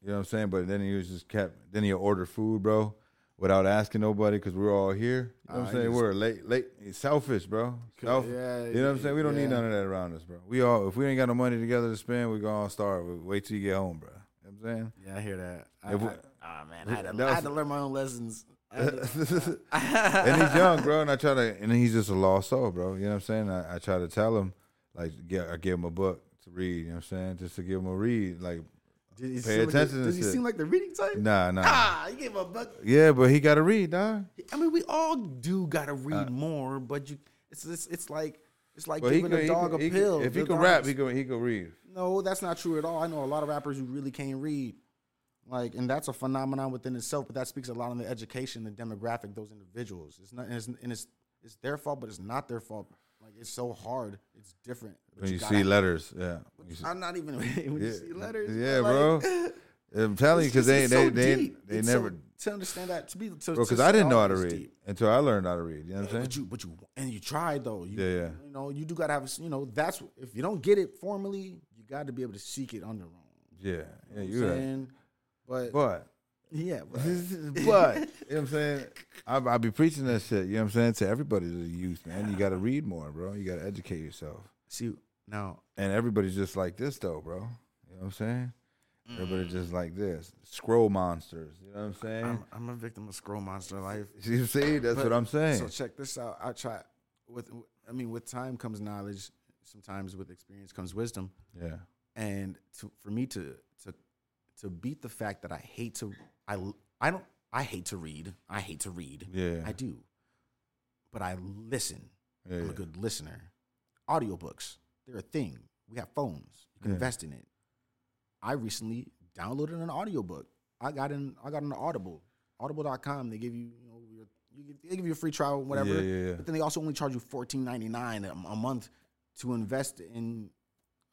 you know what I'm saying? But then he was just kept. Then he ordered food, bro, without asking nobody because we are all here. You know what I'm he saying? just- We're late, late, selfish, bro. Self, yeah, you know what I'm saying? We don't yeah. need none of that around us, bro. We all, if we ain't got no money together to spend, we gonna all starve. Wait till you get home, bro. You know what I'm saying? Yeah, I hear that. I, we- I- ah man, I had, to, That I had to learn my own lessons. To- and he's young, bro. And I try to, and he's just a lost soul, bro. You know what I'm saying? I, I try to tell him, like, get, I give him a book to read. You know what I'm saying? Just to give him a read, like, Did he Pay like attention to Does he shit. seem like the reading type? nah, nah. Ah, you gave him a book. Yeah, but he got to read, dog. I mean, we all do gotta read more, but you, it's it's, it's like it's like he giving could, a dog could- a he could- pill. if he The dog rap, he can he could read. No, that's not true at all. I know a lot of rappers who really can't read. Like, and that's a phenomenon within itself, but that speaks a lot on the education, the demographic, those individuals. It's not, and it's, and it's, it's their fault, but it's not their fault. Like, it's so hard. It's different. But When you, gotta- see letters, yeah. You see- I'm not even when you Yeah, see letters. yeah, like, bro. I'm telling you, because they they so they, deep. they It's never, so, to understand that to be to, bro. Because I didn't know how to read deep. until I learned how to read. You know what I'm saying? But you, but you, and you tried though. You, Yeah, yeah. You know, you do gotta have, you know, that's if you don't get it formally, you got to be able to seek it on your own. Yeah, yeah, You know you're what right. saying? But, But yeah, but but you know what I'm saying? I I be preaching that shit. You know what I'm saying to everybody, to the youth, man. You got to read more, bro. You got to educate yourself. see now And everybody's just like this, though, bro. You know what I'm saying? Mm. Everybody just like this. Scroll monsters. You know what I'm saying? I'm, I'm a victim of scroll monster life. you see, that's But- what I'm saying. So check this out. I try with. I mean, with time comes knowledge. Sometimes with experience comes wisdom. yeah, And to, for me to to to beat the fact that I hate to I I don't I hate to read. I hate to read. yeah, I do. But I listen. yeah, I'm a good listener. Audiobooks, they're a thing. We have phones. You can Yeah. invest in it. I recently downloaded an audiobook. I got in I got an Audible. Audible.com, they give you, you know, your, you they give you a free trial, whatever. Yeah, yeah, yeah. But then they also only charge you fourteen ninety nine a month to invest in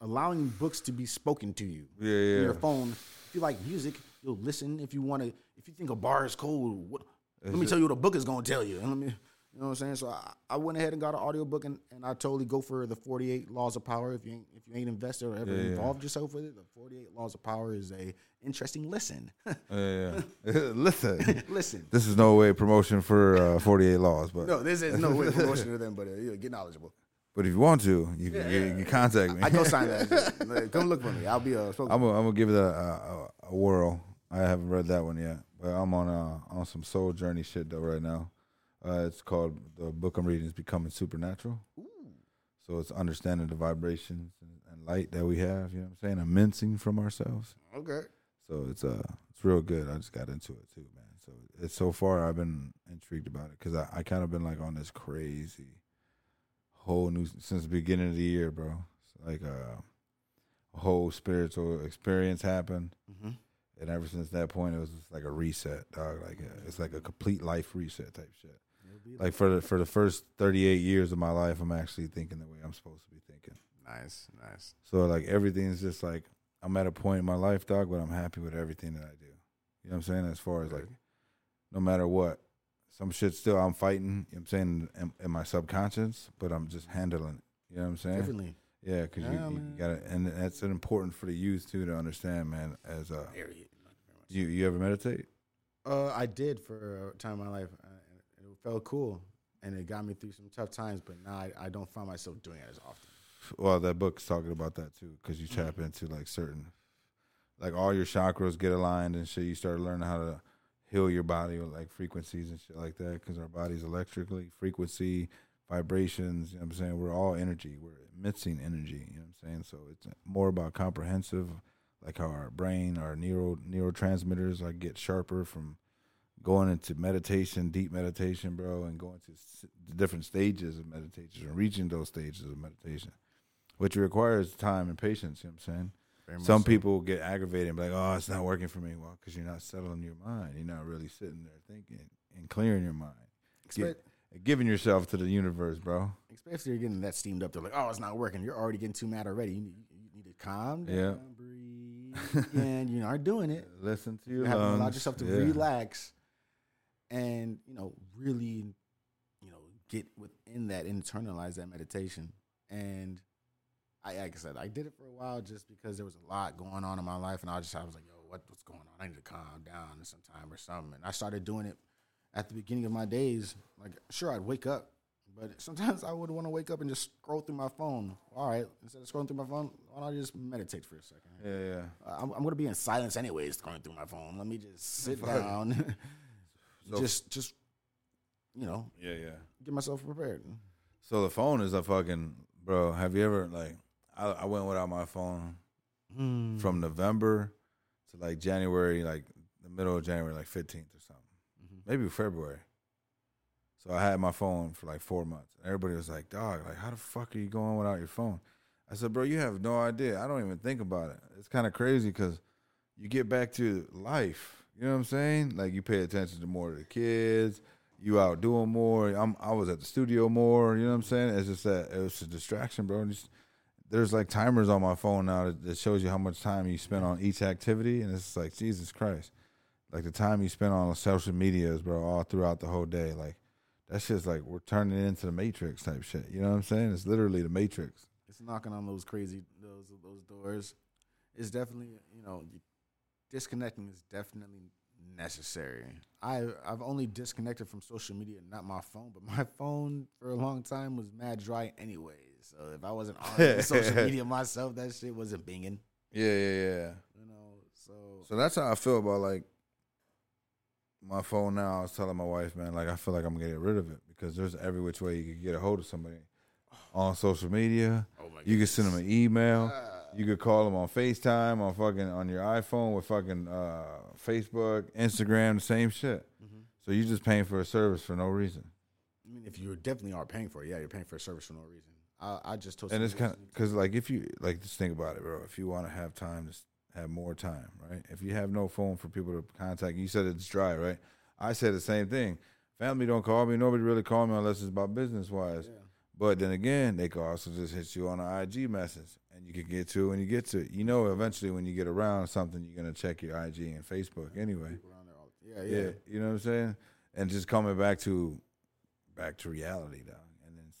allowing books to be spoken to you Yeah, yeah. your phone. If you like music, you'll listen. If you want to, if you think a bar is cold, what, let me tell you what a book is going to tell you. Let me, you know what I'm saying? So I, I went ahead and got an audiobook and, and I totally go for the 48 Laws of Power. If you ain't, if you ain't invested or ever Yeah, yeah. involved yourself with it, the 48 Laws of Power is a interesting listen. Yeah, yeah. Listen, listen. this is no way promotion for uh, 48 Laws, but No, this is no way promotion to them, but uh, yeah, get knowledgeable. But if you want to, you can, you can contact me. I go sign that. Like, Come look for me. I'll be a. I'm gonna I'm gonna give it a, a, a whirl. I haven't read that one yet, but I'm on uh, on some soul journey shit though right now. Uh, it's called the book I'm reading is Becoming Supernatural. So it's understanding the vibrations and, and light that we have. You know what I'm saying? And mincing from ourselves. Okay. So it's uh it's real good. I just got into it too, man. So it's so far I've been intrigued about it because I, I kind of been like on this crazy whole new since the beginning of the year, bro. It's like uh, a whole spiritual experience happened, Mm-hmm. and ever since that point, it was just like a reset, dog. Like a, it's like a complete life reset type shit. Like for the for the first thirty eight years of my life, I'm actually thinking the way I'm supposed to be thinking. Nice, nice. So like everything's just like I'm at a point in my life, dog, but I'm happy with everything that I do. You know what I'm saying? As far as like, no matter what, some shit still I'm fighting. You know what I'm saying in, in my subconscious, but I'm just handling it. You know what I'm saying? Differently. Yeah, because Yeah, you, you gotta, and that's important for the youth too to understand, man. As uh, Very. you you ever meditate? Uh, I did for a time in my life, uh, and it felt cool, and it got me through some tough times. But now I, I don't find myself doing it as often. Well, that book's talking about that too, because you tap into like certain, like all your chakras get aligned and shit. You start learning how to heal your body with like frequencies and shit like that, because our body's electrically frequency, vibrations. You know what I'm saying? We're all energy. We're emitting energy. You know what I'm saying? So it's more about comprehensive, like how our brain, our neuro neurotransmitters, like get sharper from going into meditation, deep meditation, bro, and going to different stages of meditation and reaching those stages of meditation, which requires time and patience. You know what I'm saying? Some so. people get aggravated and be like, "Oh, it's not working for me." Well, because you're not settling your mind. You're not really sitting there thinking and clearing your mind, Expect, Get- giving yourself to the universe, bro. especially if you're getting that steamed up. They're like, "Oh, it's not working." You're already getting too mad already. You need, you need to calm down, Yeah. breathe, and you aren't doing it. Listen to You your lungs. allow yourself to Yeah. relax, and you know, really, you know, get within that, internalize that meditation. And I, like I said, I did it for a while just because there was a lot going on in my life, and I just I was like, "Yo, what, what's going on? I need to calm down sometime or something." And I started doing it at the beginning of my days. Like, sure, I'd wake up, but sometimes I would want to wake up and just scroll through my phone. All right, instead of scrolling through my phone, why don't I just meditate for a second? Yeah, yeah. I'm, I'm gonna be in silence anyways, scrolling through my phone. Let me just sit down, So- just just you know, Yeah, yeah. get myself prepared. So the phone is a fucking bro. Have you ever like? I, I went without my phone Hmm. from November to like January, like the middle of January, like fifteenth or something, Mhm. maybe February. So I had my phone for like four months. Everybody was like, "Dog, like how the fuck are you going without your phone?" I said, "Bro, you have no idea. I don't even think about it. It's kind of crazy because you get back to life. You know what I'm saying? Like you pay attention to more of the kids." You out doing more. I'm. I was at the studio more. You know what I'm saying? It's just that it was a distraction, bro. Just, there's like timers on my phone now that, that shows you how much time you spend on each activity, and it's like Jesus Christ, like the time you spend on social medias, bro, all throughout the whole day. Like that's just like we're turning it into the Matrix type shit. You know what I'm saying? It's literally the Matrix. It's knocking on those crazy those those doors. It's definitely you know disconnecting is definitely necessary. I I've only disconnected from social media, not my phone, but my phone for a long time was mad dry anyway. So if I wasn't on social media myself, that shit wasn't binging. Yeah, yeah, yeah. You know, so So that's how I feel about like my phone now. I was telling my wife, man, like I feel like I'm gonna get rid of it because there's every which way you can get a hold of somebody on social media. oh my You can send them an email. You could call them on FaceTime, on fucking on your iPhone with fucking uh, Facebook, Instagram, the same shit. So you're just paying for a service for no reason. I mean, if you definitely are paying for it, yeah, you're paying for a service for no reason. I, I just told And it's kind of because like if you like just think about it, bro. If you want to have time to have more time, right? If you have no phone for people to contact, you said it's dry, right? I said the same thing. Family don't call me. Nobody really call me unless it's about business wise. Yeah. But then again, they could also just hit you on an IG message, and you can get to it when you get to it. You know, eventually when you get around something, you're gonna check your IG and Facebook anyway. there all- yeah, Yeah, yeah, you know what I'm saying? And just coming back to back to reality, though,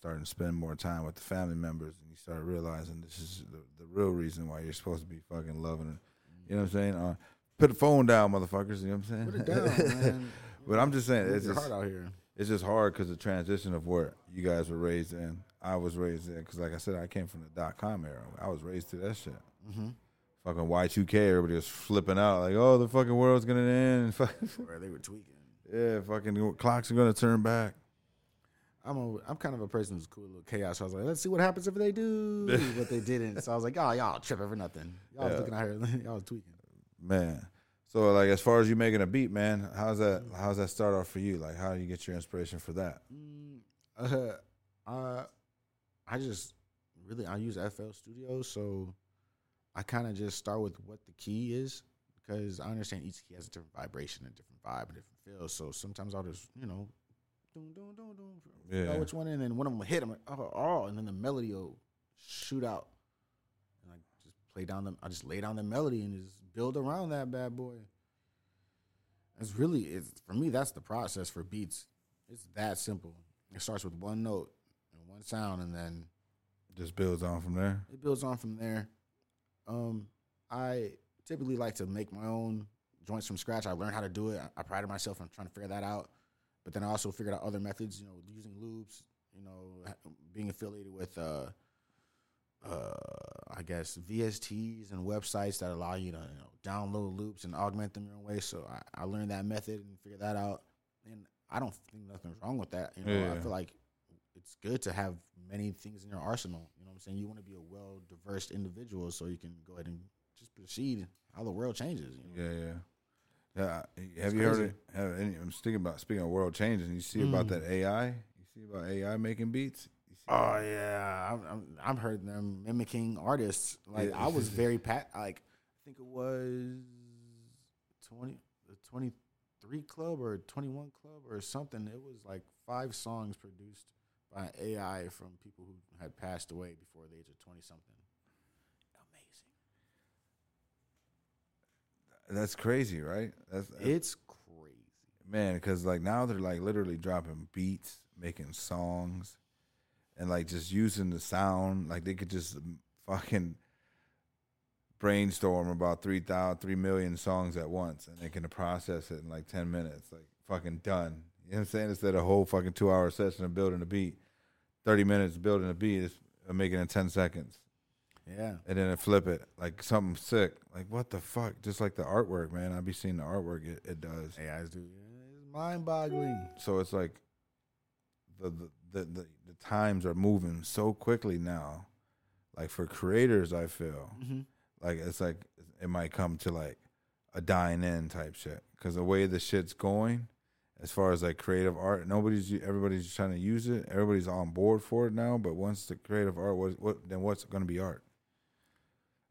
starting to spend more time with the family members, and you start realizing this is the, the real reason why you're supposed to be fucking loving it. You know what I'm saying? Uh, put the phone down, motherfuckers. You know what I'm saying? Put it down, man. but I'm just saying, it's just, heart out here. it's just hard because the transition of where you guys were raised in, I was raised in. Because like I said, I came from the dot com era. I was raised to that shit. Mm-hmm. Fucking Y2K, everybody was flipping out like, oh, the fucking world's gonna end. Where they were tweaking. yeah, fucking clocks are gonna turn back. I'm a I'm kind of a person who's cool with little chaos. So I was like, let's see what happens if they do, but they didn't. So I was like, oh, y'all tripping for nothing. Y'all was looking at her, y'all was tweaking. Man. So like as far as you making a beat, man, how's that how's that start off for you? Like how do you get your inspiration for that? Mm, uh, uh, I just really I use FL Studio, so I kind of just start with what the key is because I understand each key has a different vibration, a different vibe, a different feel. So sometimes I'll just you know, doom doom doom doom, Yeah. which one, and then one of them will hit. I'm like, oh, oh, and then the melody will shoot out, and I just play down the. I just lay down the melody and just build around that bad boy. It's really it's for me. That's the process for beats. It's that simple. It starts with one note and one sound, and then Just builds on from there. it builds on from there. Um, I typically like to make my own joints from scratch. I learned how to do it. I, I prided myself on trying to figure that out. But then I also figured out other methods. You know, using loops. You know, being affiliated with, uh, uh, I guess VSTs and websites that allow you to you know, download loops and augment them your own way. So I, I learned that method and figured that out. And I don't think nothing's wrong with that. You know, I feel like it's good to have many things in your arsenal. You know what I'm saying? You want to be a well diverse individual so you can go ahead and just proceed how the world changes. You know? Yeah, yeah. Yeah, have It's you heard crazy. it? Have any, I'm thinking about speaking of world changes. You see about Mm. that AI? You see about AI making beats? Oh yeah, I'm, I'm, I've heard them mimicking artists. Like Yeah. I was very pat. Like I think it was twenty, the twenty three club or twenty one club or something. It was like five songs produced by AI from people who had passed away before the age of twenty something. Amazing. That's crazy, right? That's It's crazy. man, because like now they're like literally dropping beats, making songs, and like just using the sound. Like they could just fucking brainstorm about 3,000, 3 million songs at once, and they can process it in like ten minutes. Like fucking done. You know what I'm saying? Instead of a whole fucking two hour session of building a beat, thirty minutes building a beat is uh, making it in ten seconds Yeah. and then it flip it like something sick. Like what the fuck? Just like the artwork, man. I be seeing the artwork it, it does. Do. It's mind boggling. So it's like the the, the the the times are moving so quickly now. Like for creators, I feel Mm-hmm. like it's like it might come to like a dying end type shit because the way the shit's going, as far as like creative art, nobody's everybody's trying to use it. Everybody's on board for it now. But once the creative art, what what then what's going to be art?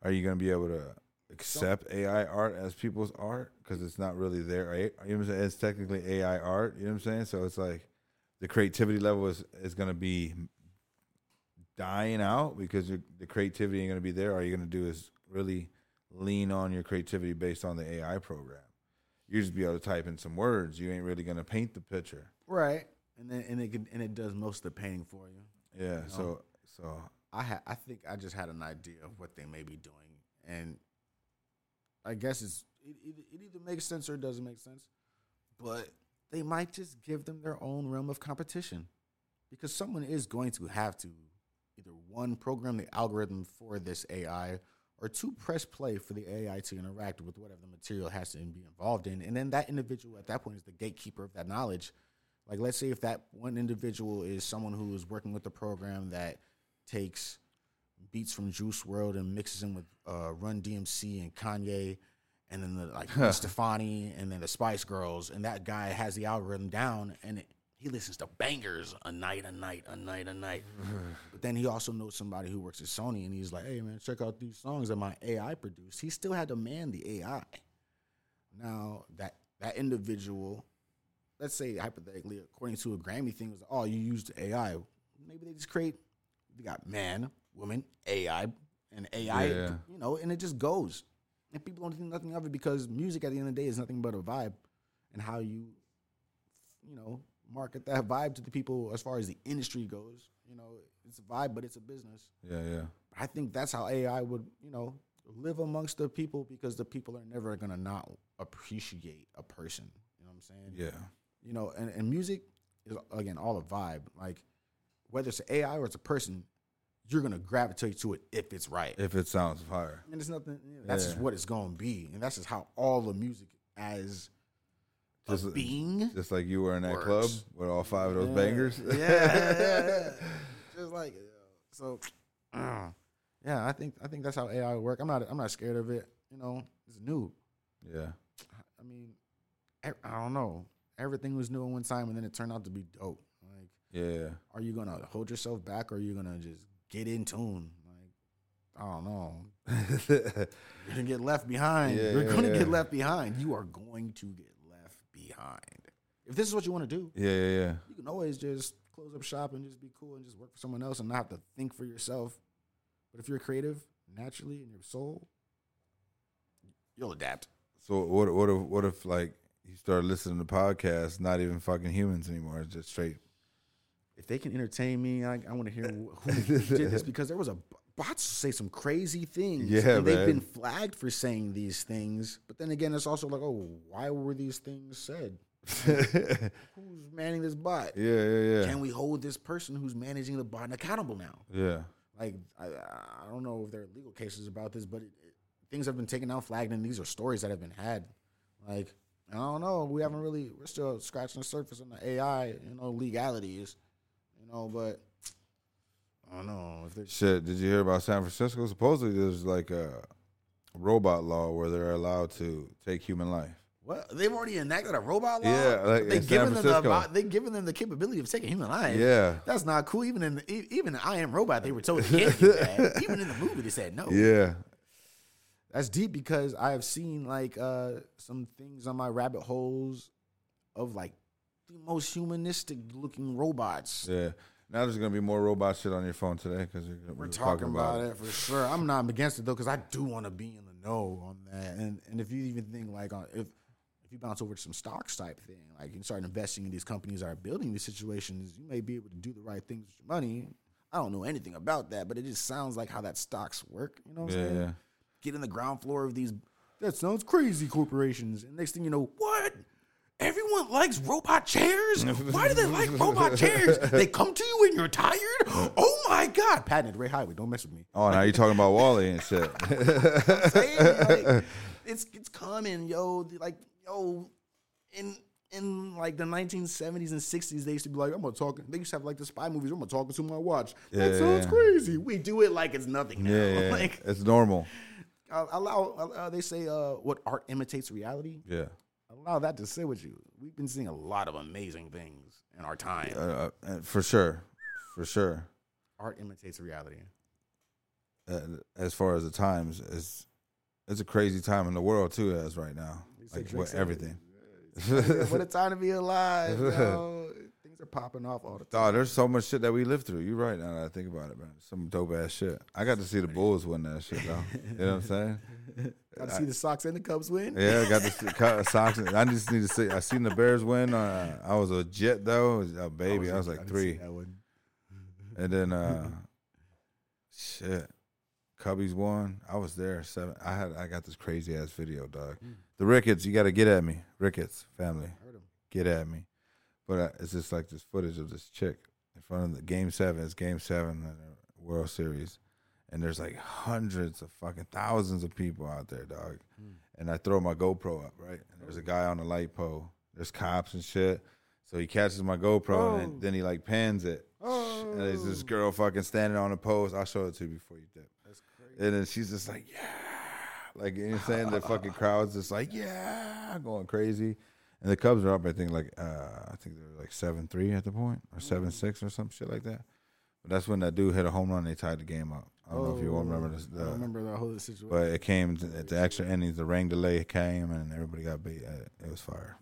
Are you going to be able to accept AI art as people's art because it's not really there. art? You know what I'm saying? It's technically AI art. You know what I'm saying? So it's like the creativity level is is going to be dying out because the creativity ain't going to be there. All you're going to do is really lean on your creativity based on the AI program. You just be able to type in some words. You ain't really going to paint the picture. Right. And then and it can, and it does most of the painting for you. Yeah. know? So so I ha- I think I just had an idea of what they may be doing, and I guess it's it, it, it either makes sense or it doesn't make sense, but they might just give them their own realm of competition, because someone is going to have to either one program the algorithm for this AI or two press play for the AI to interact with whatever the material has to be involved in, and then that individual at that point is the gatekeeper of that knowledge. Like, let's say if that one individual is someone who is working with the program that takes beats from Juice WRLD and mixes them with uh, Run DMC and Kanye, and then the like Gwen Stefani and then the Spice Girls, and that guy has the algorithm down, and it, he listens to bangers a night, a night, a night, a night. but then he also knows somebody who works at Sony, and he's like, "Hey man, check out these songs that my AI produced." He still had to man the AI. Now that that individual, let's say hypothetically, according to a Grammy thing, was oh you used AI. Maybe they just create. They got man, woman, AI, and AI. Yeah. You know, and it just goes, and people don't think nothing of it because music at the end of the day is nothing but a vibe, and how you, you know, market that vibe to the people as far as the industry goes. You know, it's a vibe, but it's a business. Yeah, yeah. I think that's how AI would, you know, live amongst the people because the people are never gonna not appreciate a person. You know what I'm saying? Yeah. You know, and, and music is again all a vibe. Like whether it's an AI or it's a person, you're gonna gravitate to it if it's right. If it sounds fire. and it's nothing. That's just what it's gonna be, and that's just how all the music as a being. Just like you were in that Works. club with all five of those Yeah. bangers. Yeah, yeah, yeah. just like so. uh, yeah, I think I think that's how AI work. I'm not I'm not scared of it. You know, it's new. yeah. I mean, I don't know. Everything was new at one time, and then it turned out to be dope. Yeah. are you gonna hold yourself back, or are you gonna just get in tune? Like, I don't know. You're gonna get left behind. Yeah, You're yeah, gonna yeah. get left behind. You are going to get left behind. If this is what you want to do, yeah, yeah, yeah. you can always just close up shop and just be cool and just work for someone else and not have to think for yourself. But if you're creative naturally in your soul, you'll adapt. So what? What if? What if like you start listening to podcasts, not even fucking humans anymore, it's just straight. If they can entertain me, I, I want to hear who did this because there was a bots say some crazy things. Yeah, and they've been flagged for saying these things. But then again, it's also like, oh, why were these things said? Who's manning this bot? yeah, yeah. Yeah. Can we hold this person who's managing the bot accountable now? yeah. like I, I don't know if there are legal cases about this, but it, it, things have been taken down, flagged, and these are stories that have been had. Like I don't know, we haven't really, we're still scratching the surface on the AI, you know, legalities, know, but I don't know if there's Shit, did you hear about San Francisco? Supposedly there's like a robot law where they're allowed to take human life. what they've already enacted a robot law. Yeah, like they given them the they given them the capability of taking human life. Yeah. that's not cool. Even in the, even in I Am Robot, they were told they can't do that. even in the movie, they said no. Yeah. That's deep because I have seen like uh some things on my rabbit holes of like the most humanistic looking robots. Yeah. Now there's gonna be more robot shit on your phone today because We're talking about it for sure. I'm not against it though because I do want to be in the know on that. And and if you even think like on if if you bounce over to some stocks type thing, like you start investing in these companies that are building these situations, you may be able to do the right things with your money. I don't know anything about that, but it just sounds like how that stocks work. You know what I'm Yeah, saying? yeah. get in the ground floor of these. That sounds crazy. Corporations, and next thing you know, what? Everyone likes robot chairs. Why do they like robot chairs? They come to you when you're tired. Oh my god! Patented Ray Highway. Don't mess with me. Oh, now you're talking about WALL-E and shit. Saying, like, it's it's coming, yo. Like yo, in in like the 1970s and 60s, they used to be like, I'm gonna talk. They used to have like the spy movies. I'm gonna talk to my watch. That Yeah, sounds yeah. crazy. We do it like it's nothing now. yeah, yeah. Like it's normal. allow. Uh, they say uh, what art imitates reality. Yeah. Allow that to sit with you. We've been seeing a lot of amazing things in our time. Uh, uh, for sure, for sure. art imitates reality. Uh, as far as the times, it's it's a crazy time in the world too, as right now, like with everything. what a time to be alive, yo. Things are popping off all the time. Dog, there's so much shit that we lived through. You're right now that I think about it, man. Some dope ass shit. I got to see the Bulls win that shit, though. You know what I'm saying? Got to see the Sox and the Cubs win. Yeah, I got to see cut Sox. I just need to see. I seen the Bears win. Uh, I was a Jet though, a baby. I was, like didn't see three, and then uh, Shit. Cubbies won. I was there. Seven. I had. I got this crazy ass video, dog. Mm. The Ricketts. You got to get at me, Ricketts family. Heard him. Get at me. But uh, it's just like this footage of this chick in front of the game seven. It's game seven in the World Series, and there's like hundreds of fucking thousands of people out there, dog. Mm. And I throw my GoPro up, right? And there's a guy on the light pole. There's cops and shit. So he catches my GoPro and Oh. then, then he like pans it. Oh. And there's this girl fucking standing on a post. I'll show it to you before you dip. That's crazy. And then she's just like, yeah. Like, you know what I'm saying? The fucking crowd's just like, yeah, going crazy. And the Cubs are up, I think, like, uh, I think they were like 7 3 at the point, or 7 6 or some shit like that. But that's when that dude hit a home run and they tied the game up. I don't know if you all remember this. Oh, I The, remember the whole situation. but it came to, at the extra innings, the rain delay came and everybody got beat. Uh, It was fire.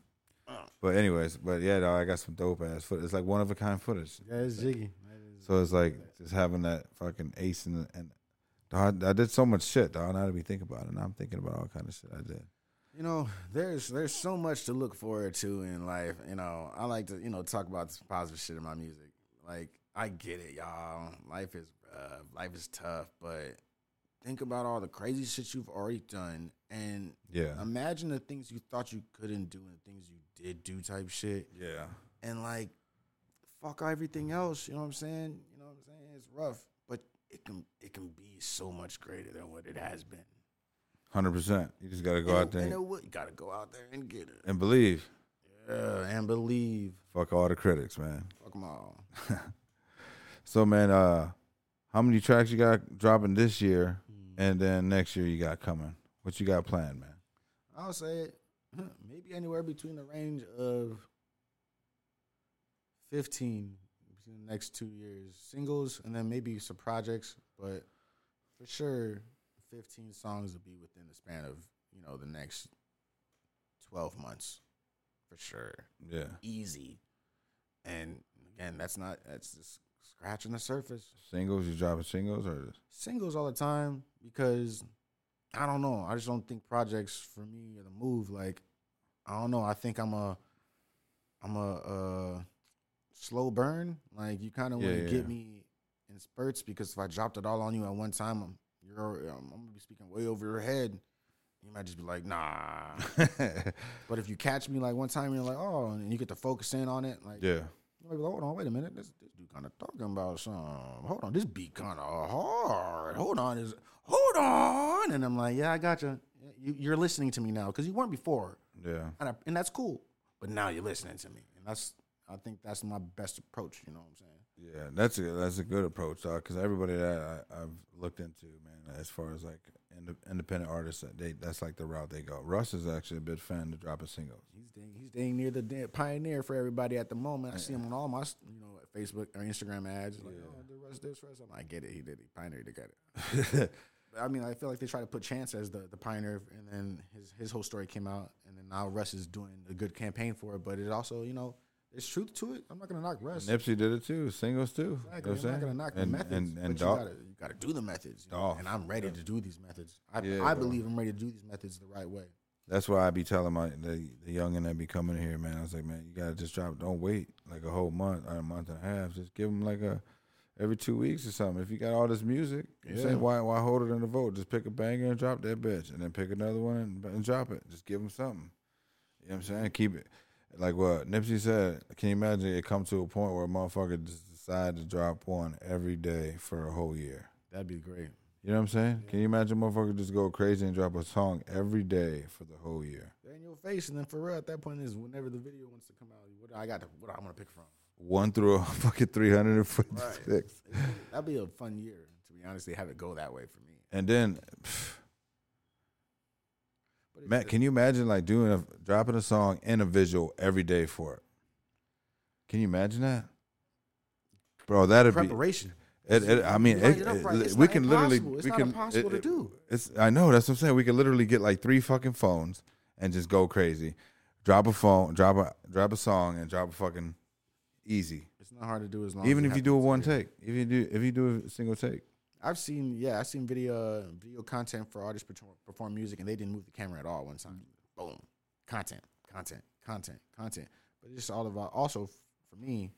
But, anyways, but yeah, dog, I got some dope ass footage. It's like one of a kind footage. yeah, it's jiggy. So it's like just having that fucking ace the, and dog, I did so much shit, dog. Now that we think about it, now I'm thinking about all kind of shit I did. You know, there's there's so much to look forward to in life. You know, I like to you know talk about some positive shit in my music. Like I get it, y'all. Life is uh, life is tough, but think about all the crazy shit you've already done, and Yeah, imagine the things you thought you couldn't do and the things you did do, type shit. yeah, and like fuck everything else. You know what I'm saying? You know what I'm saying? It's rough, but it can it can be so much greater than what it has been. Hundred percent. You just gotta go and out there and it you gotta go out there and get it. and believe. Yeah, and believe. Fuck all the critics, man. Fuck them all. So man, uh, how many tracks you got dropping this year, and then next year you got coming? What you got planned, man? I'll say it. Maybe anywhere between the range of fifteen between the next two years, singles, and then maybe some projects. But for sure, fifteen songs will be within the span of you know the next twelve months, for sure. Yeah, easy. And again, that's not that's just scratching the surface. singles. You dropping singles or Singles all the time because I don't know. I just don't think projects for me are the move. Like I don't know. I think I'm a I'm a uh, slow burn. Like you kind of want to yeah, get me in spurts because if I dropped it all on you at one time, I'm you're I'm, um, I'm gonna be speaking way over your head. You might just be like, nah. but if you catch me like one time, you're like, oh, and you get to focus in on it, like yeah, you might be like, hold on, wait a minute. This, this dude kind of talking about some. Hold on, this beat kind of hard. Hold on, is hold on. And I'm like, yeah, I got you. you you're listening to me now because you weren't before, yeah. and, I, and that's cool. But now you're listening to me, and that's I think that's my best approach. You know what I'm saying? Yeah, that's a that's a good approach, dog. Because everybody that I, I've looked into, man, as far as like ind- independent artists, that they that's like the route they go. Russ is actually a big fan to dropping singles. He's dang, he's dang near the pioneer for everybody at the moment. I see him on all my you know Facebook or Instagram ads. Like, oh, the rest, this, rest. I'm like, I get it. He did. He pioneered to get it. But, I mean, I feel like they try to put Chance as the, the pioneer, and then his his whole story came out, and then now Russ is doing a good campaign for it. But it also, you know, there's truth to it. I'm not gonna knock Russ. Nipsey did it too, singles too. Exactly. You know I'm not gonna knock the methods, and and but you gotta you gotta do the methods. you know, and I'm ready to do these methods. I, Yeah, I believe I'm ready to do these methods the right way. That's why I be telling my the, the youngin that be coming here, man. I was like, man, you gotta just drop. Don't wait like a whole month or a month and a half. Just give them like a every two weeks or something. If you got all this music, you Yeah. say why why hold it in the vote? Just pick a banger and drop that bitch, and then pick another one and, and drop it. Just give them something. You know what I'm saying? Keep it like what Nipsey said. Can you imagine it come to a point where a motherfucker just decide to drop one every day for a whole year? That'd be great. You know what I'm saying? Can you imagine a motherfucker just go crazy and drop a song every day for the whole year? They're in your face, and then for real, at that point is whenever the video wants to come out. What I got, to, what I'm gonna pick from. one through a fucking 346. That'd be a fun year, to be honest. They have it go that way for me. And then, pff, Matt, can you imagine like doing a dropping a song and a visual every day for it? Can you imagine that, bro? That'd be. preparation? It, it, I mean, You're it, right, it- we can literally. It's we not can. impossible to it- do. It's. I know that's what I'm saying. We can literally get like three fucking phones and just go crazy. Drop a phone, drop a drop a song, and drop a fucking easy. It's not hard to do as long. Even if you do a one take, if you do if you do a single take, I've seen, yeah, I've seen video video content for artists perform, perform music, and they didn't move the camera at all one time. Boom, content, content, content, content. But it's just all about. Also, for me,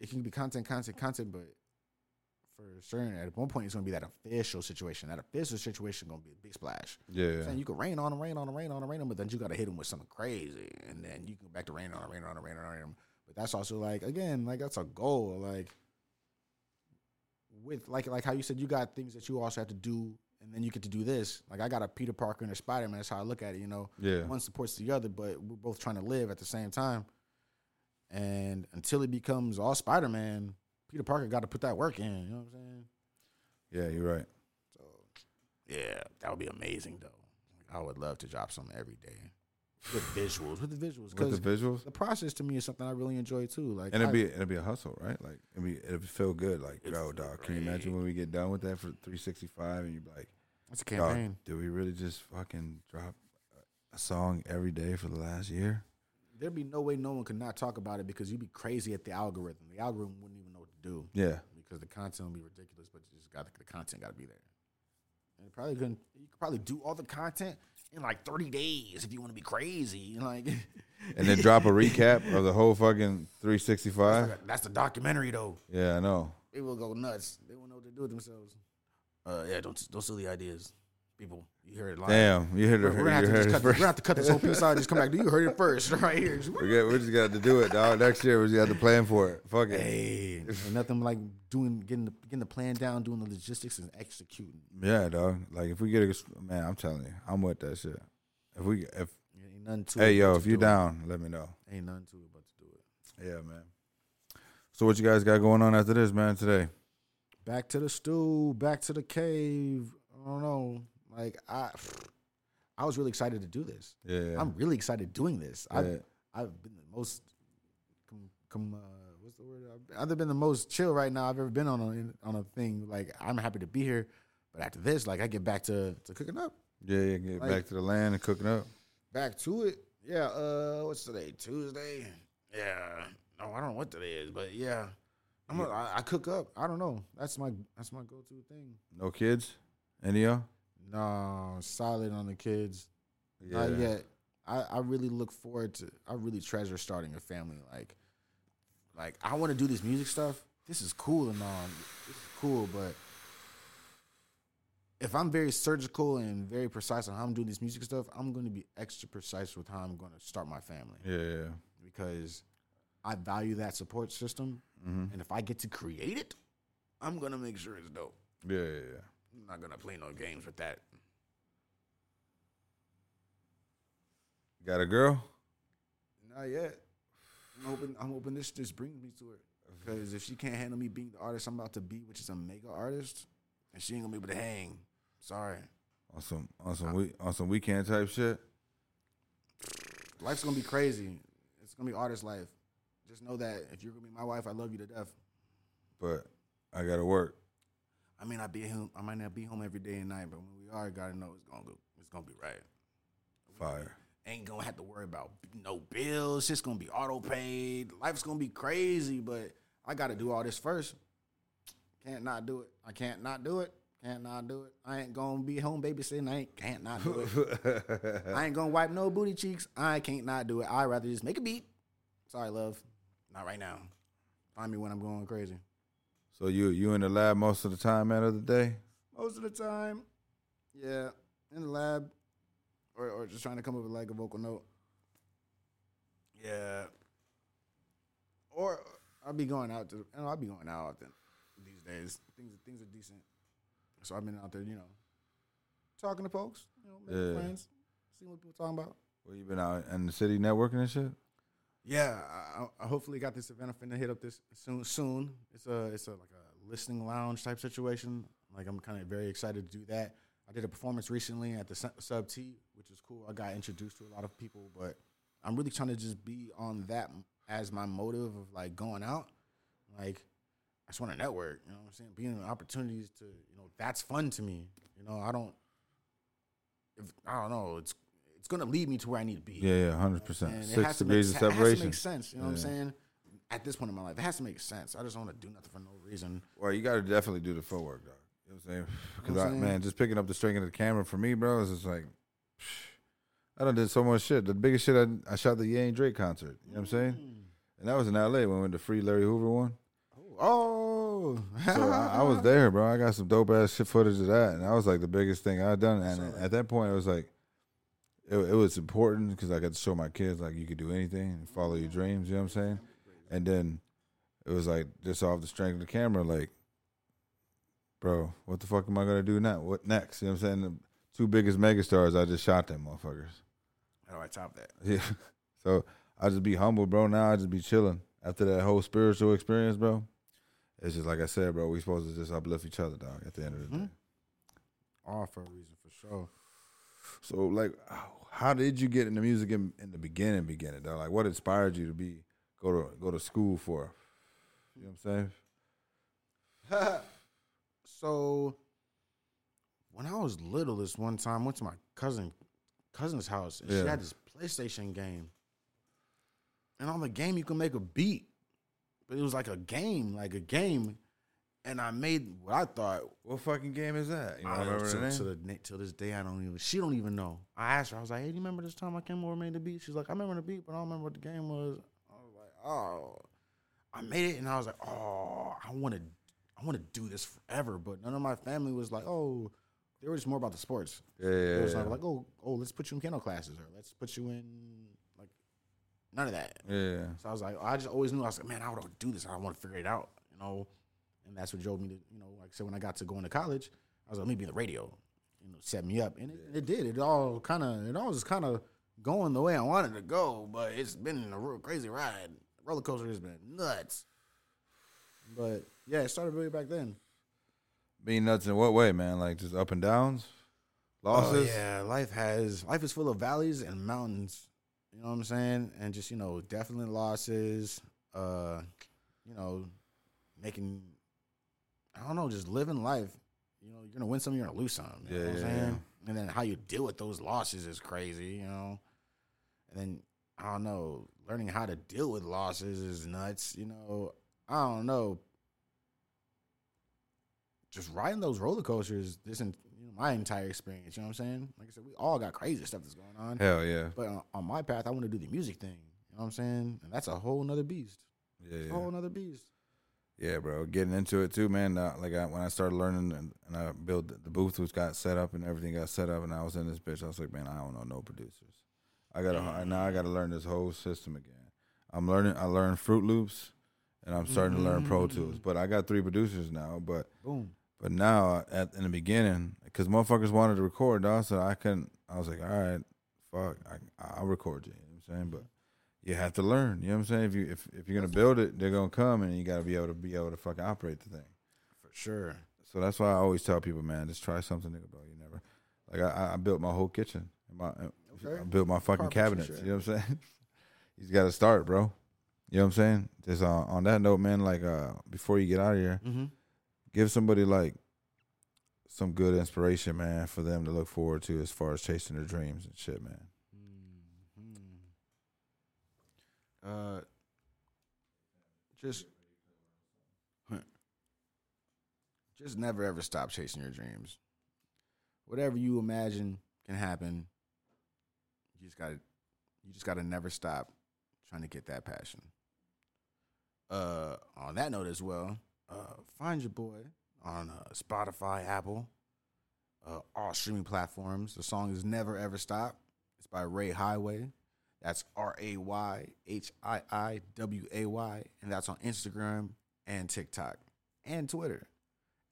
it can be content, content, content. But for certain. At one point, it's gonna be that official situation. That official situation gonna be a big splash. Yeah. Saying you can rain on them, rain on them, rain on them, rain on them, but then you gotta hit them with something crazy, and then you can go back to rain on them, rain on them, rain on them. But that's also like again, like that's a goal. Like with like like how you said you got things that you also have to do, and then you get to do this. Like I got a Peter Parker and a Spider Man. That's how I look at it. You know, Yeah. one supports the other, but we're both trying to live at the same time. And until it becomes all Spider Man, Peter Parker got to put that work in. You know what I'm saying? Yeah, you're right. So, yeah, that would be amazing though. I would love to drop some every day with visuals, with the visuals, With because the visuals. the process to me is something I really enjoy too. Like, And it'd I- be it'd be a hustle, right? Like it'd be it'd feel good. Like, yo, dog, can you imagine when we get done with that for 365 and you're like, it's a campaign. did we really just fucking drop a song every day for the last year? There'd be no way no one could not talk about it because you'd be crazy at the algorithm. The algorithm wouldn't even know what to do. Yeah. because the content would be ridiculous, but you just got the content got to be there. And probably couldn't. You could probably do all the content in like thirty days if you want to be crazy. Like, And then drop a recap of the whole fucking 365. that's the documentary though. Yeah, I know. They will go nuts. They won't know what to do with themselves. Uh, yeah, don't don't steal the ideas, people. You heard it live. Damn, you heard it. We're, we're gonna have to just cut. This, we're gonna have to cut this whole piece out. and Just come back. Do You heard it first, right here. We, we just got to do it, dog. Next year, we just got to plan for it. Fuck it. Hey, nothing like doing getting the getting the plan down, doing the logistics, and executing. Yeah, dog. Like if we get a man, I'm telling you, I'm with that shit. If we, if Ain't nothing to hey it yo, if you do it. down, let me know. ain't nothing to it but to do it. Yeah, man. So what you guys got going on after this, man? Today? Back to the stew, back to the cave. I don't know. Like I, I was really excited to do this. Yeah, I'm really excited doing this. Yeah. I've I've been the most, come, come uh, what's the word? I've, I've been the most chill right now I've ever been on a on a thing. Like I'm happy to be here, but after this, like I get back to to cooking up. yeah, yeah. Get Like- back to the land and cooking up. Back to it. Yeah. Uh, what's today? Tuesday. Yeah. No, I don't know what today is, but yeah. I'm a, I, I cook up. I don't know. That's my that's my go to thing. No kids? Any of y'all? No, solid on the kids. Yeah. Not yet. I, I really look forward to. I really treasure starting a family. Like, like I want to do this music stuff. This is cool and all. This is cool, but if I'm very surgical and very precise on how I'm doing this music stuff, I'm going to be extra precise with how I'm going to start my family Yeah, yeah. because I value that support system. Mm-hmm. And if I get to create it, I'm going to make sure it's dope. Yeah, yeah, yeah. I'm not going to play no games with that. Got a girl? Not yet. I'm hoping. I'm hoping this just brings me to her. Because if she can't handle me being the artist I'm about to be, which is a mega artist, and she ain't gonna be able to hang. Sorry. On some on some we on some weekend type shit. Life's gonna be crazy. It's gonna be artist life. Just know that if you're gonna be my wife, I love you to death. But I gotta work. I may not be home. I might not be home every day and night, but when we are, gotta know it's gonna go. It's gonna be right. Fire. Ain't gonna have to worry about no bills. It's gonna be auto paid. Life's gonna be crazy, but I gotta do all this first. Can't not do it. I can't not do it. Can't not do it. I ain't gonna be home babysitting. I ain't can't not do it. I ain't gonna wipe no booty cheeks. I can't not do it. I'd rather just make a beat. Sorry, love. Not right now. Find me when I'm going crazy. So you you in the lab most of the time, man, of the day? Most of the time, yeah, in the lab, or or just trying to come up with like a vocal note. Yeah. Or I'll be going out to, you know, I'll be going out often these days. Things things are decent, so I've been out there, you know, talking to folks, you know, making Yeah. friends, seeing what people talking about. Well, you been out in the city networking and shit? Yeah, I, I hopefully got this event. I'm finna hit up this soon. Soon, it's a it's a like a listening lounge type situation. Like I'm kind of very excited to do that. I did a performance recently at the Sub T, which is cool. I got introduced to a lot of people, but I'm really trying to just be on that as my motive of like going out. Like I just want to network. You know what I'm saying? Being in opportunities to you know that's fun to me. You know I don't. If I don't know, it's it's gonna lead me to where I need to be. Yeah, yeah, hundred percent. Six degrees make, of separation. it has to make sense. You know what I'm saying? At this point in my life, it has to make sense. I just don't want to do nothing for no reason. Well, you got to definitely do the footwork, dog. You know what I'm saying? Because I, I'm man, just picking up the string of the camera for me, bro, is just like, I done did so much shit. The biggest shit I, I shot the Ye and Drake concert. You know what I'm saying? Mm. And that was in L.A. when we went to free Larry Hoover one. Oh, cool. So I, I was there, bro. I got some dope ass shit footage of that, and that was like the biggest thing I done. And at that point, it was like, it, it was important because I got to show my kids like you could do anything and follow your dreams. You know what I'm saying? And then it was like just off the strength of the camera, like, bro, what the fuck am I gonna do now? What next? You know what I'm saying? The two biggest megastars, I just shot them motherfuckers. How do I top that? Yeah. So I just be humble, bro. Now I just be chilling after that whole spiritual experience, bro. It's just like I said, bro. We supposed to just uplift each other, dog. At the end of the mm-hmm. day. All for a reason, for sure. So, like, how did you get into music in, in the beginning? Beginning, dog. Like, what inspired you to be go to go to school for? You know what I'm saying? so when I was little, this one time went to my cousin cousin's house and she had this PlayStation game. And on the game you can make a beat. But it was like a game, like a game. And I made what I thought What fucking game is that? You I don't remember know, the name? to the till this day, I don't even. She don't even know. I asked her. I was like, "Hey, do you remember this time I came over and made the beat?" She's like, "I remember the beat, but I don't remember what the game was." I was like, "Oh, I made it," and I was like, "Oh, I want to, I want to do this forever." But none of my family was like, "Oh," they were just more about the sports. yeah, yeah, was yeah. like, "Oh, oh, let's put you in piano classes or let's put you in like none of that." yeah. So I was like, I just always knew I was like, man, I want to do this. I want to figure it out, you know. And that's what drove me to, you know, like I said, when I got to going to college, I was like, let me be in the radio, you know, set me up, and it, it did. It all kind of, it all was kind of going the way I wanted to go, but it's been a real crazy ride. Roller coaster has been nuts. But yeah, it started really back then. Being nuts in what way, man? Like just up and downs, losses. Oh, yeah, life has life is full of valleys and mountains. You know what I'm saying? And just you know, definitely losses. Uh, you know, making I don't know, just living life. You know, you're gonna win some, you're gonna lose some. You know Yeah, what I'm yeah, saying? And then how you deal with those losses is crazy. You know, and then I don't know, learning how to deal with losses is nuts. You know, I don't know. Just riding those roller coasters, this and you know, my entire experience. You know what I'm saying? Like I said, we all got crazy stuff that's going on. Hell yeah. But on, on my path, I want to do the music thing. You know what I'm saying? And that's a whole nother beast. Yeah, A yeah. whole nother beast. Yeah, bro. Getting into it too, man. Uh, like I, when I started learning and, and I built the booth, was got set up and everything got set up, and I was in this bitch. I was like, man, I don't know no producers. I gotta now. I gotta learn this whole system again. I'm learning. I learned FruityLoops, and I'm starting to learn Pro Tools. But I got three producers now. But Boom. but now at in the beginning, because motherfuckers wanted to record, dog, so I couldn't. I was like, all right, fuck, I, I'll record you. You know what I'm saying? But you have to learn. You know what I'm saying? If you if, if you're gonna build it, they're gonna come, and you got to be able to be able to fucking operate the thing. For sure. So that's why I always tell people, man, just try something, nigga, bro. You never like I, I built my whole kitchen. My, Okay. I built my fucking cabinets. shit. You know what I'm saying? He's got to start, bro. You know what I'm saying? Just uh, on that note, man. Like uh, before you get out of here, Mm-hmm. give somebody like some good inspiration, man, for them to look forward to as far as chasing their dreams and shit, man. Uh, just, just never ever stop chasing your dreams. Whatever you imagine can happen. You just gotta, you just gotta never stop trying to get that passion. Uh, on that note as well, uh, find your boy on uh, Spotify, Apple, uh, all streaming platforms. The song is "Never Ever Stop." It's by Ray Highway. That's R A Y H I I W A Y, and that's on Instagram and TikTok and Twitter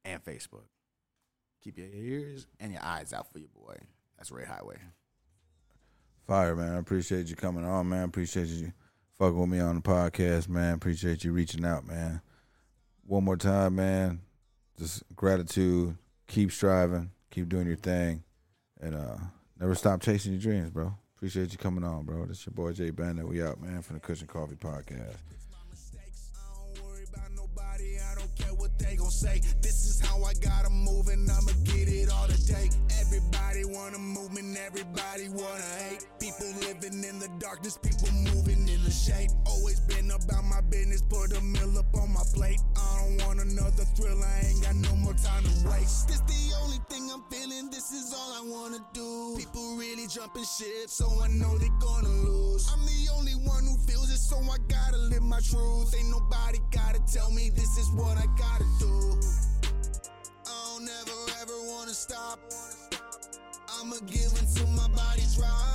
and Facebook. Keep your ears and your eyes out for your boy. That's Ray Highway. Fire, man. I appreciate you coming on, man. Appreciate you fucking with me on the podcast, man. Appreciate you reaching out, man. One more time, man. Just gratitude. Keep striving. Keep doing your thing. And uh never stop chasing your dreams, bro. Appreciate you coming on, bro. This your boy Jay Bandit. We out, man, from the Kush and Coffee Podcast. This is how I gotta move, and I'ma get it all today. Everybody wanna move, and everybody wanna hate. People living in the darkness, people moving in the shade. Always about my business, put a meal up on my plate. I don't want another thrill, I ain't got no more time to waste. This the only thing I'm feeling, this is all I wanna do. People really jumping shit, so I know they gonna lose. I'm the only one who feels it, so I gotta live my truth. Ain't nobody gotta tell me this is what I gotta do. I don't ever, ever wanna stop. I'ma give until my body drops.